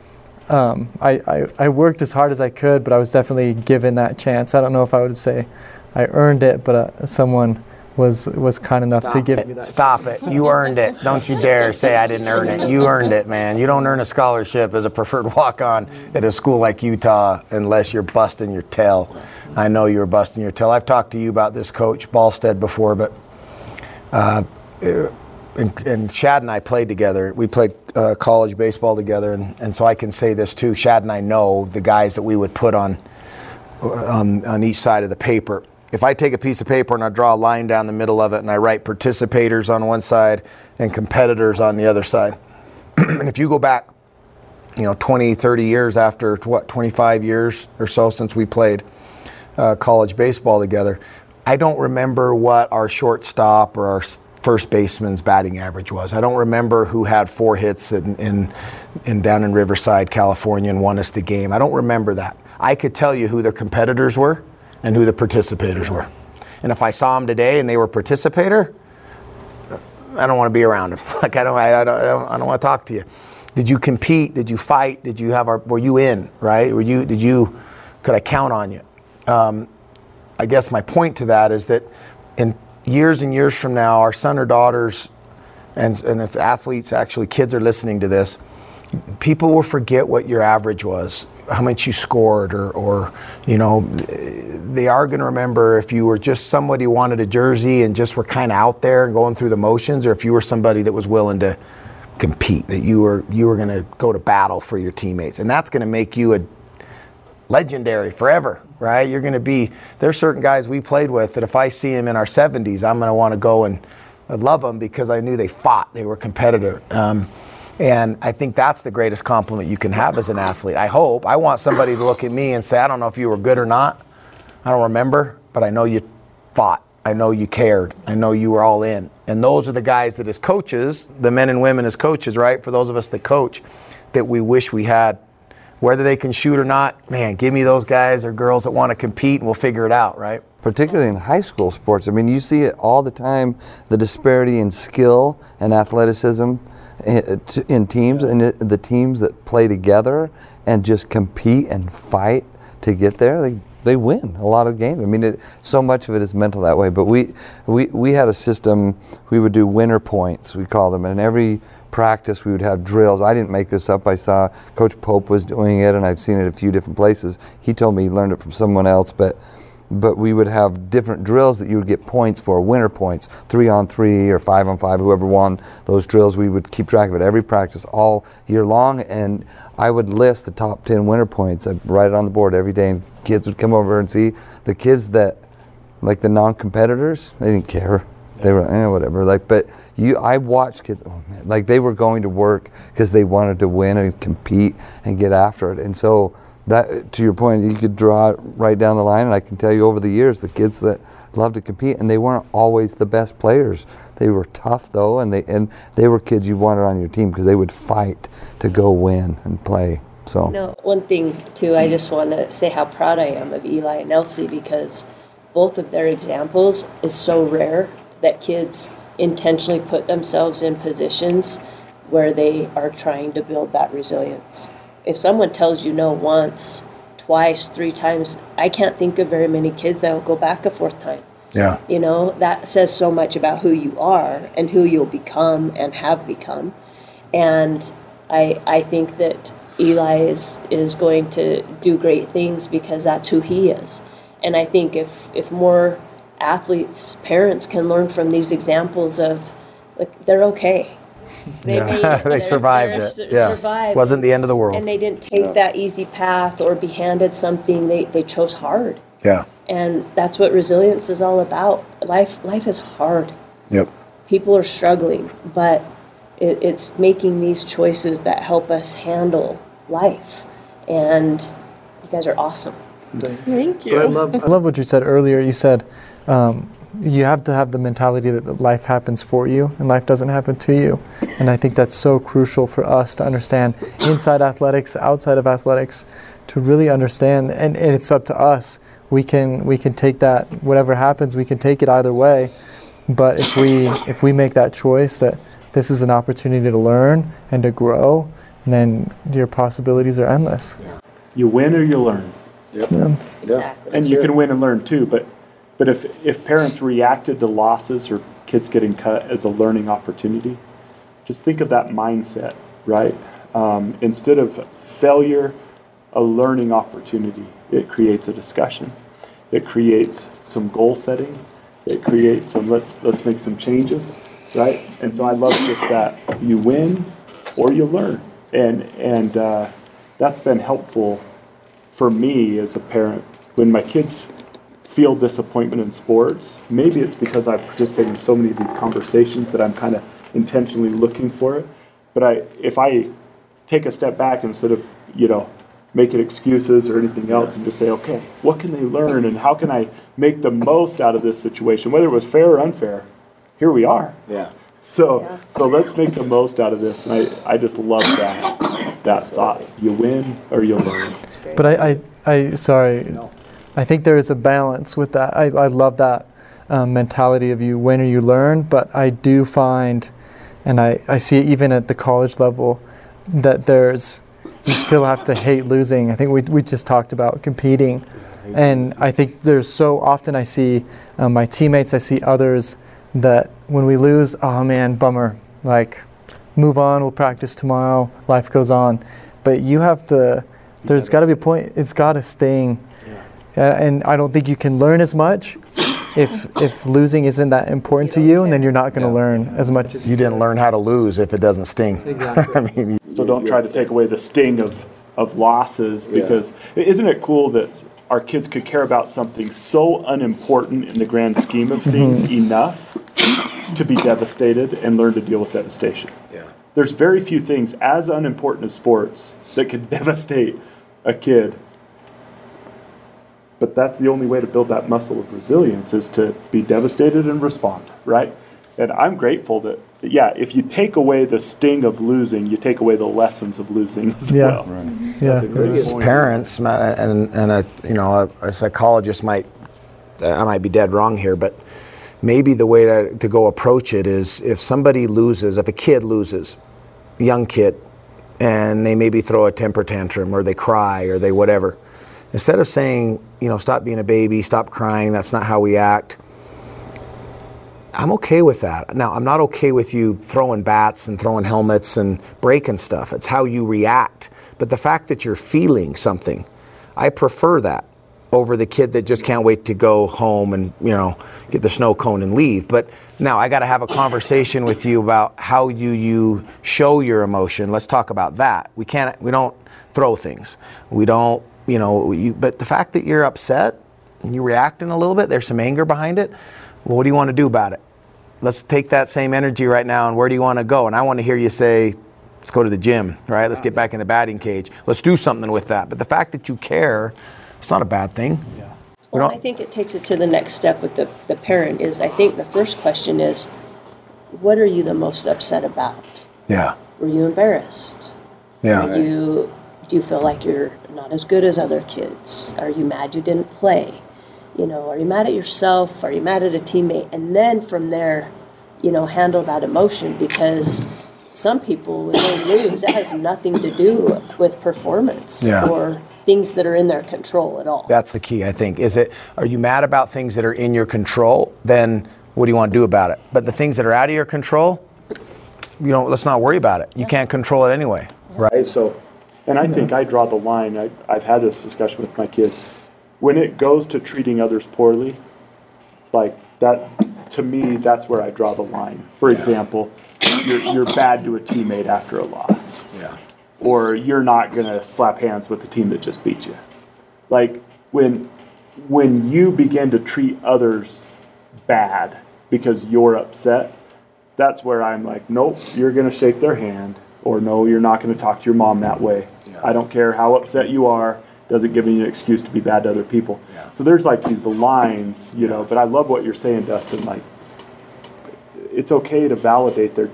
Um, I, I, I worked as hard as I could, but I was definitely given that chance. I don't know if I would say I earned it, but uh, someone was was kind enough to give it. me that. Stop it. You earned it. Don't you dare say I didn't earn it. You earned it, man. You don't earn a scholarship as a preferred walk on at a school like Utah unless you're busting your tail. I know you're busting your tail. I've talked to you about this coach, Ballstaedt, before, but. Uh, and, and Shad and I played together. We played uh, college baseball together, and, and so I can say this too. Shad and I know the guys that we would put on on, on each side of the paper. If I take a piece of paper and I draw a line down the middle of it and I write participators on one side and competitors on the other side, *clears throat* and if you go back, you know, 20, 30 years after what, 25 years or so since we played uh, college baseball together, I don't remember what our shortstop or our first baseman's batting average was. I don't remember who had four hits in, in, in down in Riverside, California, and won us the game. I don't remember that. I could tell you who their competitors were and who the participators were. And if I saw them today and they were a participator, I don't want to be around them. *laughs* Like I don't, I, don't, I don't, I don't want to talk to you. Did you compete? Did you fight? Did you have our? Were you in? Right? Were you? Did you? Could I count on you? Um, I guess my point to that is that in years and years from now, our son or daughters, and and if athletes actually kids are listening to this, people will forget what your average was, how much you scored, or, or you know, they are going to remember if you were just somebody who wanted a jersey and just were kind of out there and going through the motions, or if you were somebody that was willing to compete, that you were you were going to go to battle for your teammates, and that's going to make you a legendary forever, right? You're going to be. There's certain guys we played with that if I see them in our 70s, I'm going to want to go and I love them because I knew they fought, they were competitive. Um, and I think that's the greatest compliment you can have as an athlete. I hope. I want somebody to look at me and say, I don't know if you were good or not. I don't remember, but I know you fought. I know you cared. I know you were all in. And those are the guys that, as coaches, the men and women as coaches, right? For those of us that coach, that we wish we had. Whether they can shoot or not, man, give me those guys or girls that want to compete and we'll figure it out, right? particularly in high school sports. I mean, you see it all the time the disparity in skill and athleticism in, teams, and the teams that play together and just compete and fight to get there, they, they win a lot of games. I mean, it, so much of it is mental that way. But we, we, we had a system, we would do winner points, we call them, and every practice we would have drills. I didn't make this up. I saw Coach Pope was doing it, and I've seen it a few different places. He told me he learned it from someone else, but but we would have different drills that you would get points for, winner points, three on three or five on five, whoever won those drills. We would keep track of it every practice all year long, and I would list the top 10 winner points. I'd write it on the board every day, and kids would come over and see the kids that, like the non competitors, they didn't care. They were eh, whatever. Like, but you, I watched kids. Oh man, like they were going to work because they wanted to win and compete and get after it. And so that, to your point, you could draw right down the line. And I can tell you over the years, the kids that love to compete, and they weren't always the best players. They were tough though, and they and they were kids you wanted on your team because they would fight to go win and play. So. No, one thing too, I just want to say how proud I am of Eli and Elsie because both of their examples is so rare that kids intentionally put themselves in positions where they are trying to build that resilience. If someone tells you no once, twice, three times, I can't think of very many kids that will go back a fourth time. Yeah. You know, that says so much about who you are and who you'll become and have become. And I, I think that Eli is, is going to do great things because that's who he is. And I think if, if more athletes, parents can learn from these examples of, like, they're okay. *laughs* They, Yeah. made it. *laughs* they survived it. su- Yeah. survived. Wasn't the end of the world. And they didn't take that easy path or be handed something. They, they chose hard. yeah. And that's what resilience is all about. Life, life is hard. Yep. People are struggling, but it, it's making these choices that help us handle life. And you guys are awesome. Thank you. I you. love, I love what you said earlier. You said um, you have to have the mentality that life happens for you and life doesn't happen to you. And I think that's so crucial for us to understand inside athletics, outside of athletics, to really understand. And, and it's up to us. We can we can take that whatever happens. We can take it either way. But if we if we make that choice that this is an opportunity to learn and to grow, then your possibilities are endless. You win or you learn. Yeah. Exactly. and you can win and learn too. But but if if parents reacted to losses or kids getting cut as a learning opportunity, just think of that mindset, right? Um, instead of failure, a learning opportunity. It creates a discussion. It creates some goal setting. It creates some let's let's make some changes, right? And so I love just that you win or you learn, and and uh, that's been helpful for me as a parent, when my kids feel disappointment in sports, maybe it's because I've participated in so many of these conversations that I'm kind of intentionally looking for it. But I, if I take a step back instead of, you know, making excuses or anything else and just say, okay, what can they learn and how can I make the most out of this situation, whether it was fair or unfair. Here we are. Yeah. So, so let's make the most out of this. And I, I just love that, that thought. You win or you learn. But I, I, I sorry, I think there is a balance with that. I, I love that um, mentality of you win or you learn, but I do find, and I, I see it even at the college level, that there's, you still have to hate losing. I think we, we just talked about competing. And I think there's so often I see um, my teammates, I see others that when we lose, oh man, bummer. Like, move on, we'll practice tomorrow, life goes on. But you have to, there's got to be a point, it's got to sting. Yeah, and I don't think you can learn as much if if losing isn't that important to you, and then you're not going to learn as much as You didn't learn how to lose if it doesn't sting. Exactly. *laughs* I mean, So don't try to take away the sting of, of losses because isn't it cool that our kids could care about something so unimportant in the grand scheme of mm-hmm. things enough to be devastated and learn to deal with devastation? yeah. There's very few things as unimportant as sports that could *laughs* devastate a kid. But that's the only way to build that muscle of resilience is to be devastated and respond, right? And I'm grateful that, yeah, if you take away the sting of losing, you take away the lessons of losing as Yeah. well. yeah. That's a good as point. parents and and a you know a, a psychologist might I might be dead wrong here, but maybe the way to, to go approach it is if somebody loses, if a kid loses, a young kid, and they maybe throw a temper tantrum or they cry or they whatever, instead of saying you know stop being a baby, stop crying, that's not how we act. I'm okay with that. Now, I'm not okay with you throwing bats and throwing helmets and breaking stuff. It's how you react. But the fact that you're feeling something, I prefer that over the kid that just can't wait to go home and, you know, get the snow cone and leave. But now I got to have a conversation with you about how you you show your emotion. Let's talk about that. We can't we don't throw things. We don't, you know, you, but the fact that you're upset and you're reacting a little bit, there's some anger behind it. Well, what do you want to do about it? Let's take that same energy right now and where do you want to go? And I want to hear you say, let's go to the gym, right? Let's get back in the batting cage. Let's do something with that. But the fact that you care, it's not a bad thing. We Well, I think it takes it to the next step with the, the parent is, I think the first question is, what are you the most upset about? Yeah. Were you embarrassed? Yeah. Are you, do you feel like you're not as good as other kids? Are you mad you didn't play? You know, are you mad at yourself? Are you mad at a teammate? And then from there, you know, handle that emotion because some people, when they lose, it has nothing to do with performance Yeah. or things that are in their control at all. That's the key, I think. Is it, are you mad about things that are in your control? Then what do you want to do about it? But the things that are out of your control, you know, let's not worry about it. You can't control it anyway, right? Right? So, and I think I draw the line. I, I've had this discussion with my kids. When it goes to treating others poorly, like that, to me, that's where I draw the line. For example, you're, you're bad to a teammate after a loss, Yeah. or you're not going to slap hands with the team that just beat you. Like when, when you begin to treat others bad because you're upset, that's where I'm like, nope, you're going to shake their hand, or no, you're not going to talk to your mom that way. I don't care how upset you are. Doesn't give me an excuse to be bad to other people. So there's like these lines, you know. But I love what you're saying, Dustin. Like, it's okay to validate their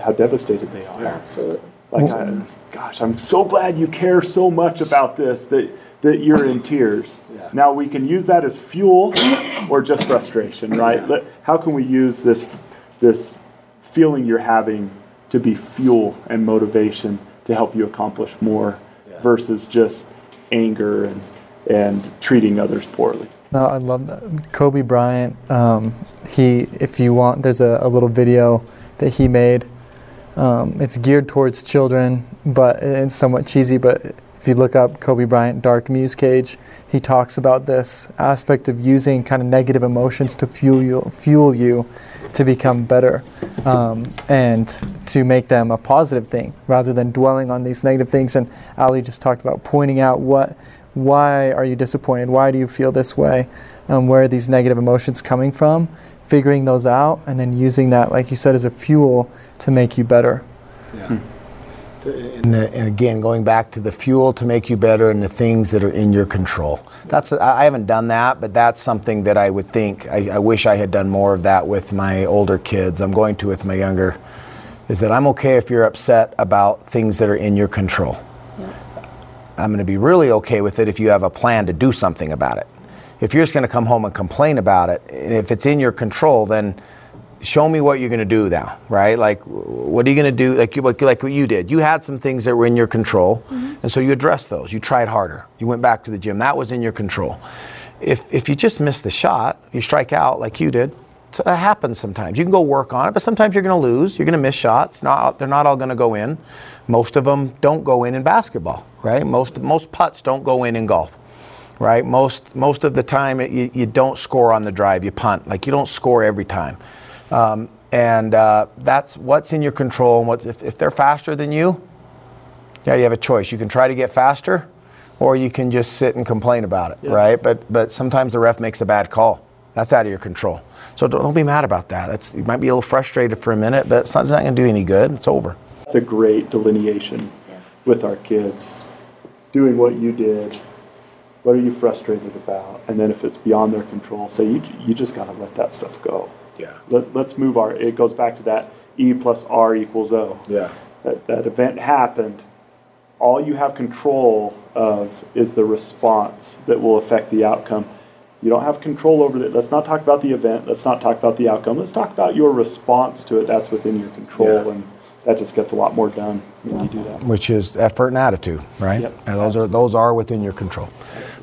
how devastated they are. Absolutely. Like, I, gosh, I'm so glad you care so much about this that that you're in tears. Now we can use that as fuel or just frustration, right? Let, how can we use this this feeling you're having to be fuel and motivation to help you accomplish more versus just anger and and treating others poorly? No, I love that. Kobe Bryant, um, he, if you want, there's a, a little video that he made. Um, it's geared towards children, but it's somewhat cheesy. But if you look up Kobe Bryant Dark Muse Cage, he talks about this aspect of using kind of negative emotions to fuel you, fuel you to become better um, and to make them a positive thing rather than dwelling on these negative things. And Allie just talked about pointing out what, why are you disappointed? Why do you feel this way? Um, where are these negative emotions coming from? Figuring those out and then using that, like you said, as a fuel to make you better. And, the, and, again, going back to the fuel to make you better and the things that are in your control. That's I haven't done that, but that's something that I would think. I, I, wish I had done more of that with my older kids. I'm going to with my younger. Is that I'm okay if you're upset about things that are in your control. I'm going to be really okay with it if you have a plan to do something about it. If you're just going to come home and complain about it, and if it's in your control, then show me what you're going to do now, right? Like, what are you going to do? Like, you, like, like what you did. You had some things that were in your control, mm-hmm. and so you addressed those. You tried harder. You went back to the gym. That was in your control. If, if you just miss the shot, you strike out like you did, so that happens sometimes. You can go work on it, but sometimes you're going to lose. You're going to miss shots. Not, they're not all going to go in. Most of them don't go in in basketball, right? Most, most putts don't go in in golf right? Most most of the time, it, you, you, don't score on the drive. You punt. Like you don't score every time. Um, and uh, that's what's in your control. And what, if, if they're faster than you, yeah, you have a choice. You can try to get faster, or you can just sit and complain about it, yeah. right? But but sometimes the ref makes a bad call. That's out of your control. So don't, don't be mad about that. That's you might be a little frustrated for a minute, but it's not, not going to do any good. It's over. It's a great delineation yeah. with our kids. Doing what you did, what are you frustrated about? And then if it's beyond their control, say you you just got to let that stuff go. Yeah. Let, let's move our, it goes back to that E plus R equals O. Yeah. That, that event happened. All you have control of is the response that will affect the outcome. You don't have control over that. Let's not talk about the event. Let's not talk about the outcome. Let's talk about your response to it. That's within your control. Yeah. And that just gets a lot more done when you do that. Which is effort and attitude, right? Yep. And those are those are within your control.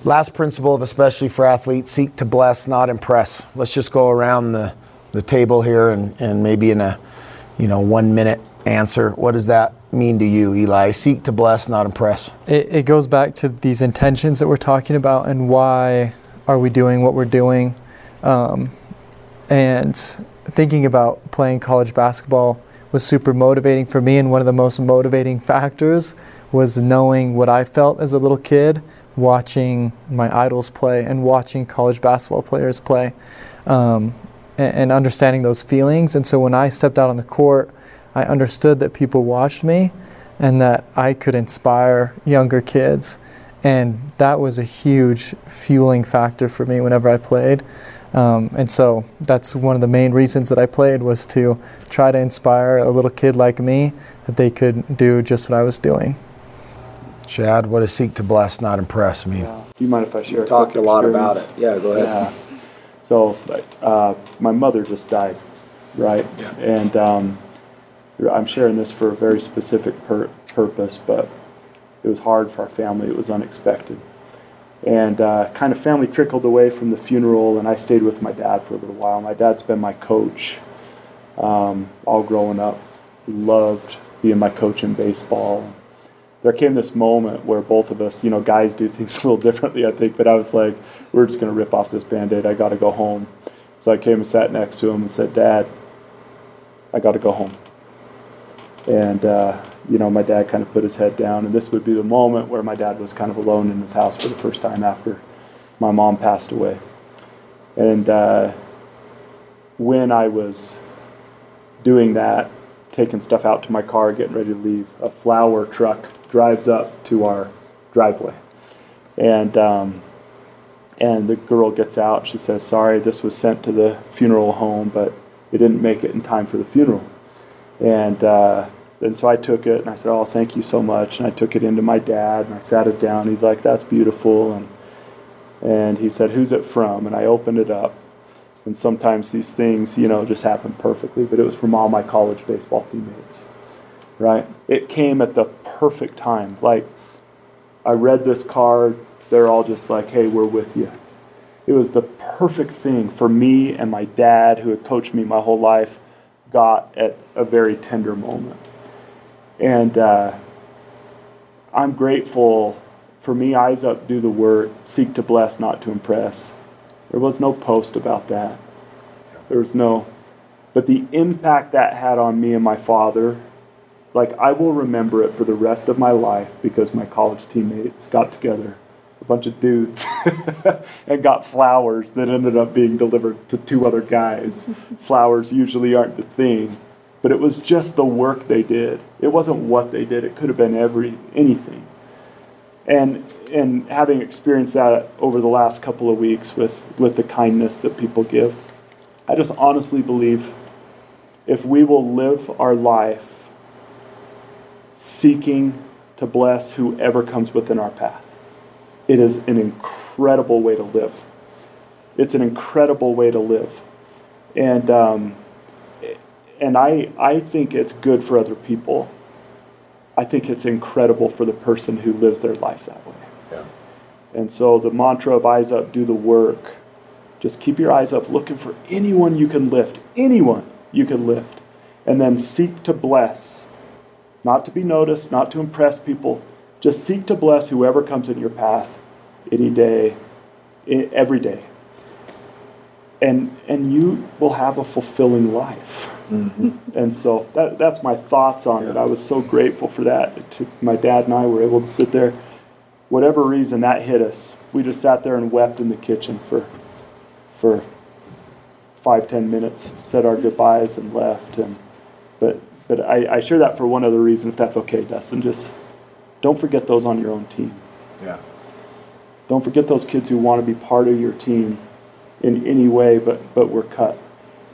Last principle of especially for athletes, seek to bless, not impress. Let's just go around the the table here and, and maybe in a you know one minute answer. What does that mean to you Eli? Seek to bless not impress. It, it goes back to these intentions that we're talking about and why are we doing what we're doing. Um, and thinking about playing college basketball was super motivating for me. And one of the most motivating *laughs* factors was knowing what i felt as a little kid watching my idols play and watching college basketball players play. Um, and, and understanding those feelings. And so when I stepped out on the court, I understood that people watched me and that I could inspire younger kids. And that was a huge fueling factor for me whenever I played. Um, and so that's one of the main reasons that I played was to try to inspire a little kid like me that they could do just what I was doing. Shad, what does seek to bless, not impress mean? Yeah. Do you mind if I share? You talked a lot about it. Yeah, go ahead. Yeah. So uh, my mother just died, right? Yeah. And um, I'm sharing this for a very specific pur- purpose, but it was hard for our family. It was unexpected. And uh, kind of family trickled away from the funeral, and I stayed with my dad for a little while. My dad's been my coach um, all growing up. Loved being my coach in baseball. There came this moment where both of us, you know, guys do things *laughs* a little differently, I think, but I was like, we're just going to rip off this band aid. I got to go home. So I came and sat next to him and said, Dad, I got to go home. And, uh, you know, my dad kind of put his head down. And this would be the moment where my dad was kind of alone in his house for the first time after my mom passed away. And uh, when I was doing that, taking stuff out to my car, getting ready to leave, a flower truck drives up to our driveway. And um, and the girl gets out. She says, Sorry, this was sent to the funeral home, but it didn't make it in time for the funeral. And, uh, and so I took it and I said, Oh, thank you so much. And I took it into my dad and I sat it down. He's like, That's beautiful. And, and he said, Who's it from? And I opened it up. And sometimes these things, you know, just happen perfectly, but it was from all my college baseball teammates, right? It came at the perfect time. Like, I read this card they're all just like, hey, we're with you. It was the perfect thing for me and my dad, who had coached me my whole life, got at a very tender moment. And uh, I'm grateful. For me, eyes up, do the work, seek to bless, not to impress. There was no post about that. There was no. But the impact that had on me and my father, like I will remember it for the rest of my life because my college teammates got together a bunch of dudes *laughs* and got flowers that ended up being delivered to two other guys. *laughs* flowers usually aren't the thing, but it was just the work they did. It wasn't what they did. It could have been every anything. And and having experienced that over the last couple of weeks with with the kindness that people give, I just honestly believe if we will live our life seeking to bless whoever comes within our path, it is an incredible way to live. It's an incredible way to live, and um, and I I think it's good for other people. I think it's incredible for the person who lives their life that way. Yeah. And so the mantra of eyes up, do the work. Just keep your eyes up, looking for anyone you can lift, anyone you can lift, and then seek to bless, not to be noticed, not to impress people. Just seek to bless whoever comes in your path, any day, every day, and and you will have a fulfilling life. Mm-hmm. And so that, that's my thoughts on it. I was so grateful for that. To, my dad and I were able to sit there. Whatever reason that hit us, we just sat there and wept in the kitchen for for five ten minutes, said our goodbyes and left. And but but I, I share that for one other reason, if that's okay, Dustin. Just don't forget those on your own team. Yeah. Don't forget those kids who want to be part of your team in any way, but but we're cut.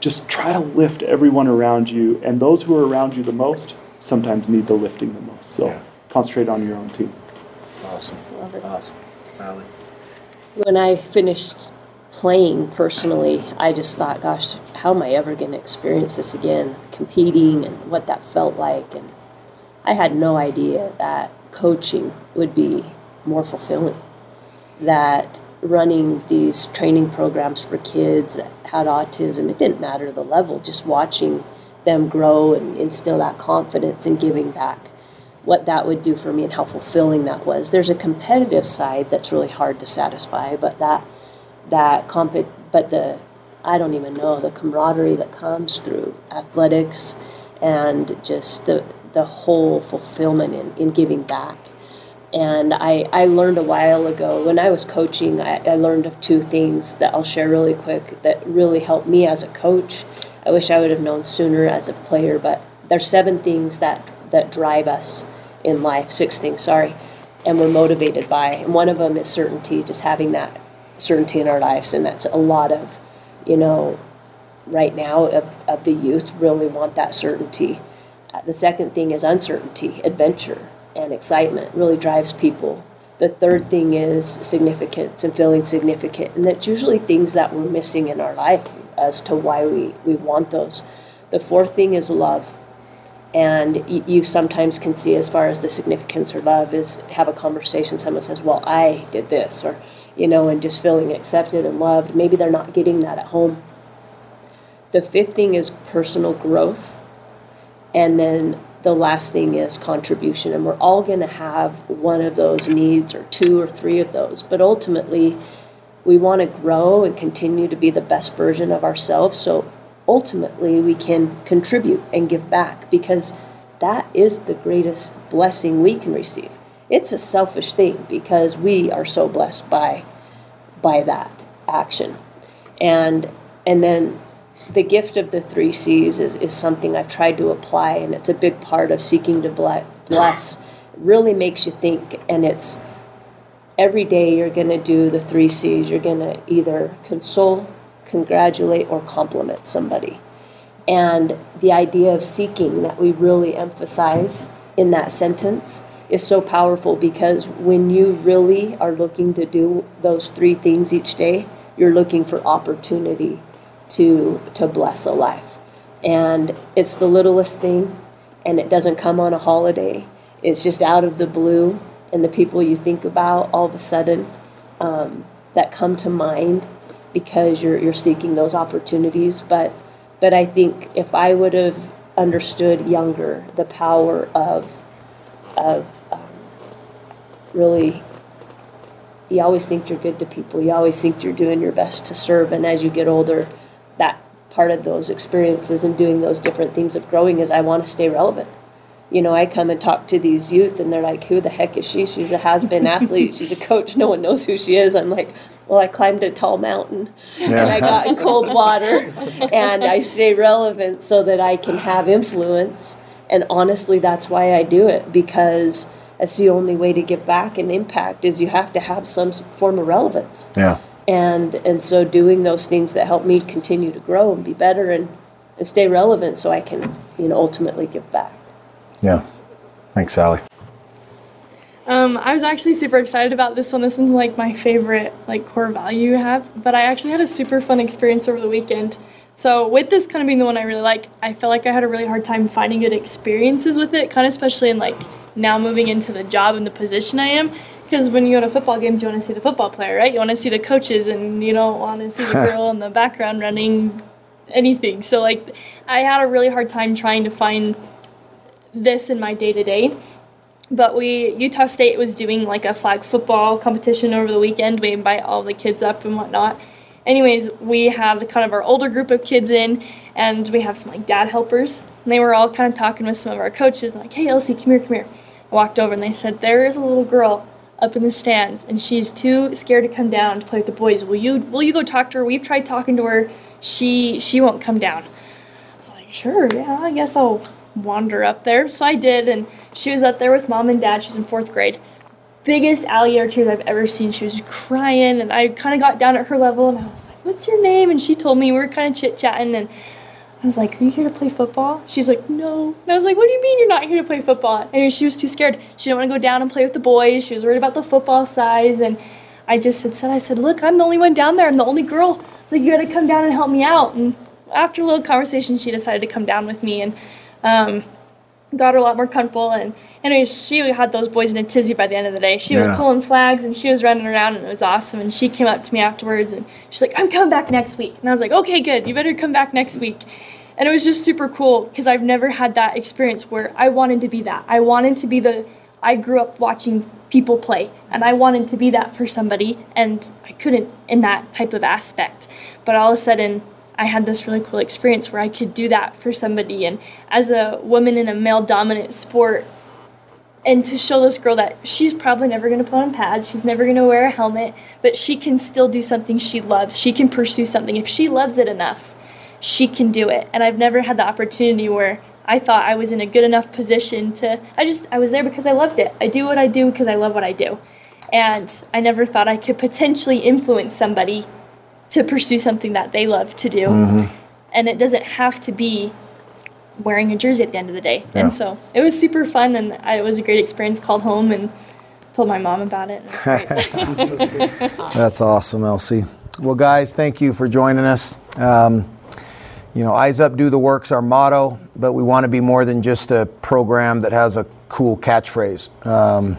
Just try to lift everyone around you, and those who are around you the most sometimes need the lifting the most. So Yeah. concentrate on your own team. Awesome. Love it. Awesome. Allie. When I finished playing personally, I just thought, gosh, how am I ever going to experience this again? Competing and what that felt like. And I had no idea that coaching would be more fulfilling. That running these training programs for kids that had autism, it didn't matter the level, just watching them grow and instill that confidence and giving back what that would do for me and how fulfilling that was. There's a competitive side that's really hard to satisfy, but that that comp but the I don't even know the camaraderie that comes through athletics and just the the whole fulfillment in, in giving back. And I, I learned a while ago when I was coaching, I, I learned of two things that I'll share really quick that really helped me as a coach. I wish I would have known sooner as a player, but there's seven things that, that drive us in life, six things, sorry, and we're motivated by. And one of them is certainty, just having that certainty in our lives. And that's a lot of, you know, right now of, of the youth really want that certainty. Uh, the second thing is uncertainty, adventure, and excitement really drives people. The third thing is significance and feeling significant, and that's usually things that we're missing in our life as to why we, we want those. The fourth thing is love. And you sometimes can see, as far as the significance or love, is have a conversation. Someone says, Well, I did this, or, you know, and just feeling accepted and loved. Maybe they're not getting that at home. The fifth thing is personal growth. And then the last thing is contribution. And we're all going to have one of those needs or two or three of those. But ultimately, we want to grow and continue to be the best version of ourselves. So ultimately, we can contribute and give back because that is the greatest blessing we can receive. It's a selfish thing because we are so blessed by by that action. And and then the gift of the three C's is, is something I've tried to apply, and it's a big part of seeking to bless. It really makes you think, and it's every day you're going to do the three C's. You're going to either console, congratulate, or compliment somebody. And the idea of seeking that we really emphasize in that sentence is so powerful because when you really are looking to do those three things each day, you're looking for opportunity to to bless a life. And it's the littlest thing and it doesn't come on a holiday. It's just out of the blue and the people you think about all of a sudden um, that come to mind because you're you're seeking those opportunities. But but I think if I would have understood younger the power of of um, really you always think you're good to people. You always think you're doing your best to serve. And as you get older that part of those experiences and doing those different things of growing is i want to stay relevant. You know i come and talk to these youth and they're like who the heck is she? She's a has-been athlete. She's a coach. No one knows who she is. I'm like Well, I climbed a tall mountain and I got in cold water *laughs* and I stay relevant so that I can have influence. And honestly, that's why I do it because that's the only way to give back and impact is you have to have some form of relevance. Yeah. And and so doing those things that help me continue to grow and be better and, and stay relevant so I can, you know, ultimately give back. Yeah. Thanks, Allie. Um, I was actually super excited about this one. This one's like my favorite like core value you have. But I actually had a super fun experience over the weekend. So with this kind of being the one I really like, I felt like I had a really hard time finding good experiences with it, kind of especially in like now moving into the job and the position I am. Because when you go to football games, you want to see the football player, right? You want to see the coaches, and you don't want to see the *laughs* girl in the background running anything. So like, I had a really hard time trying to find this in my day to day but we Utah State was doing like a flag football competition over the weekend. We invite all the kids up and whatnot. Anyways, we have kind of our older group of kids in, and we have some like dad helpers. And they were all kind of talking with some of our coaches, and like, "Hey, Elsie, come here, come here." I walked over, and they said, "There is a little girl up in the stands, and she's too scared to come down to play with the boys. Will you will you go talk to her? We've tried talking to her. She she won't come down." I was like, "Sure, yeah, I guess I'll wander up there." So I did, and she was up there with mom and dad. She's in fourth grade. Biggest alligator tears I've ever seen. She was crying, and I kind of got down at her level, and I was like, "What's your name?" And she told me we were kind of chit chatting, and I was like, "Are you here to play football?" She's like, "No." And I was like, "What do you mean you're not here to play football?" And she was too scared. She didn't want to go down and play with the boys. She was worried about the football size, and I just said, "I said, look, I'm the only one down there. I'm the only girl. So you got to come down and help me out." And after a little conversation, she decided to come down with me, and um, got her a lot more comfortable. And anyways, she had those boys in a tizzy by the end of the day. She Yeah. was pulling flags and she was running around, and it was awesome. And she came up to me afterwards, and she's like, "I'm coming back next week." And I was like, "Okay, good. You better come back next week." And it was just super cool because I've never had that experience where I wanted to be that. I wanted to be the. I grew up watching people play, and I wanted to be that for somebody, and I couldn't in that type of aspect. But all of a sudden, I had this really cool experience where I could do that for somebody. And as a woman in a male dominant sport, and to show this girl that she's probably never going to put on pads, she's never going to wear a helmet, but she can still do something she loves. She can pursue something. If she loves it enough, she can do it. And I've never had the opportunity where I thought I was in a good enough position to, I just, I was there because I loved it. I do what I do because I love what I do. And I never thought I could potentially influence somebody to pursue something that they love to do. Mm-hmm. And it doesn't have to be wearing a jersey at the end of the day. Yeah. And so it was super fun and I, it was a great experience. Called home and told my mom about it. and it was great. *laughs* *laughs* That's awesome, Elsie. Well, guys, thank you for joining us. Um, you know, Eyes Up, Do the Work's our motto, but we want to be more than just a program that has a cool catchphrase. Um,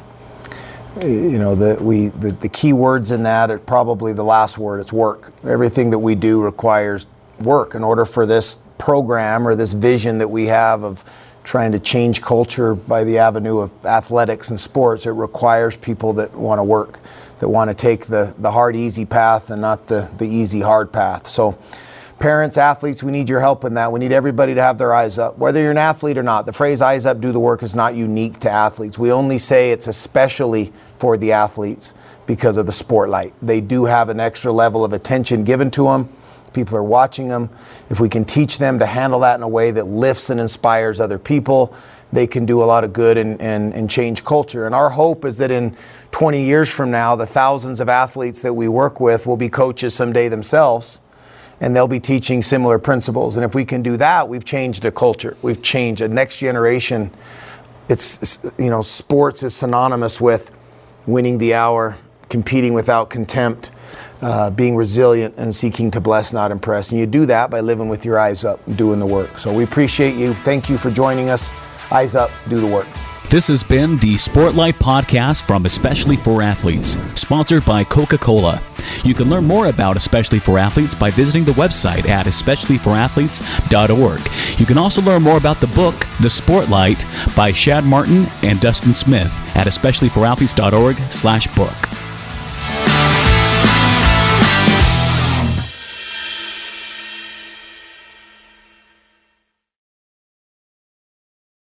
you know, the, we, the, the key words in that are probably the last word it's work. Everything that we do requires work in order for this program or this vision that we have of trying to change culture by the avenue of athletics and sports. It requires people that want to work, that want to take the, the hard, easy path and not the, the easy, hard path. So, parents, athletes, we need your help in that. We need everybody to have their eyes up, whether you're an athlete or not. The phrase eyes up, do the work is not unique to athletes. We only say it's especially for the athletes because of the spotlight. They do have an extra level of attention given to them. People are watching them. If we can teach them to handle that in a way that lifts and inspires other people, they can do a lot of good and, and, and change culture. And our hope is that in 20 years from now, the thousands of athletes that we work with will be coaches someday themselves and they'll be teaching similar principles. And if we can do that, we've changed a culture. We've changed a next generation. It's, you know, sports is synonymous with winning the hour, competing without contempt, uh, being resilient, and seeking to bless, not impress. And you do that by living with your eyes up and doing the work. So we appreciate you. Thank you for joining us. Eyes up, do the work. This has been the Sportlight Podcast from Especially for Athletes, sponsored by Coca Cola. You can learn more about Especially for Athletes by visiting the website at especiallyforathletes.org. You can also learn more about the book, The Sportlight, by Shad Martin and Dustin Smith at especiallyforathletes.org slash book.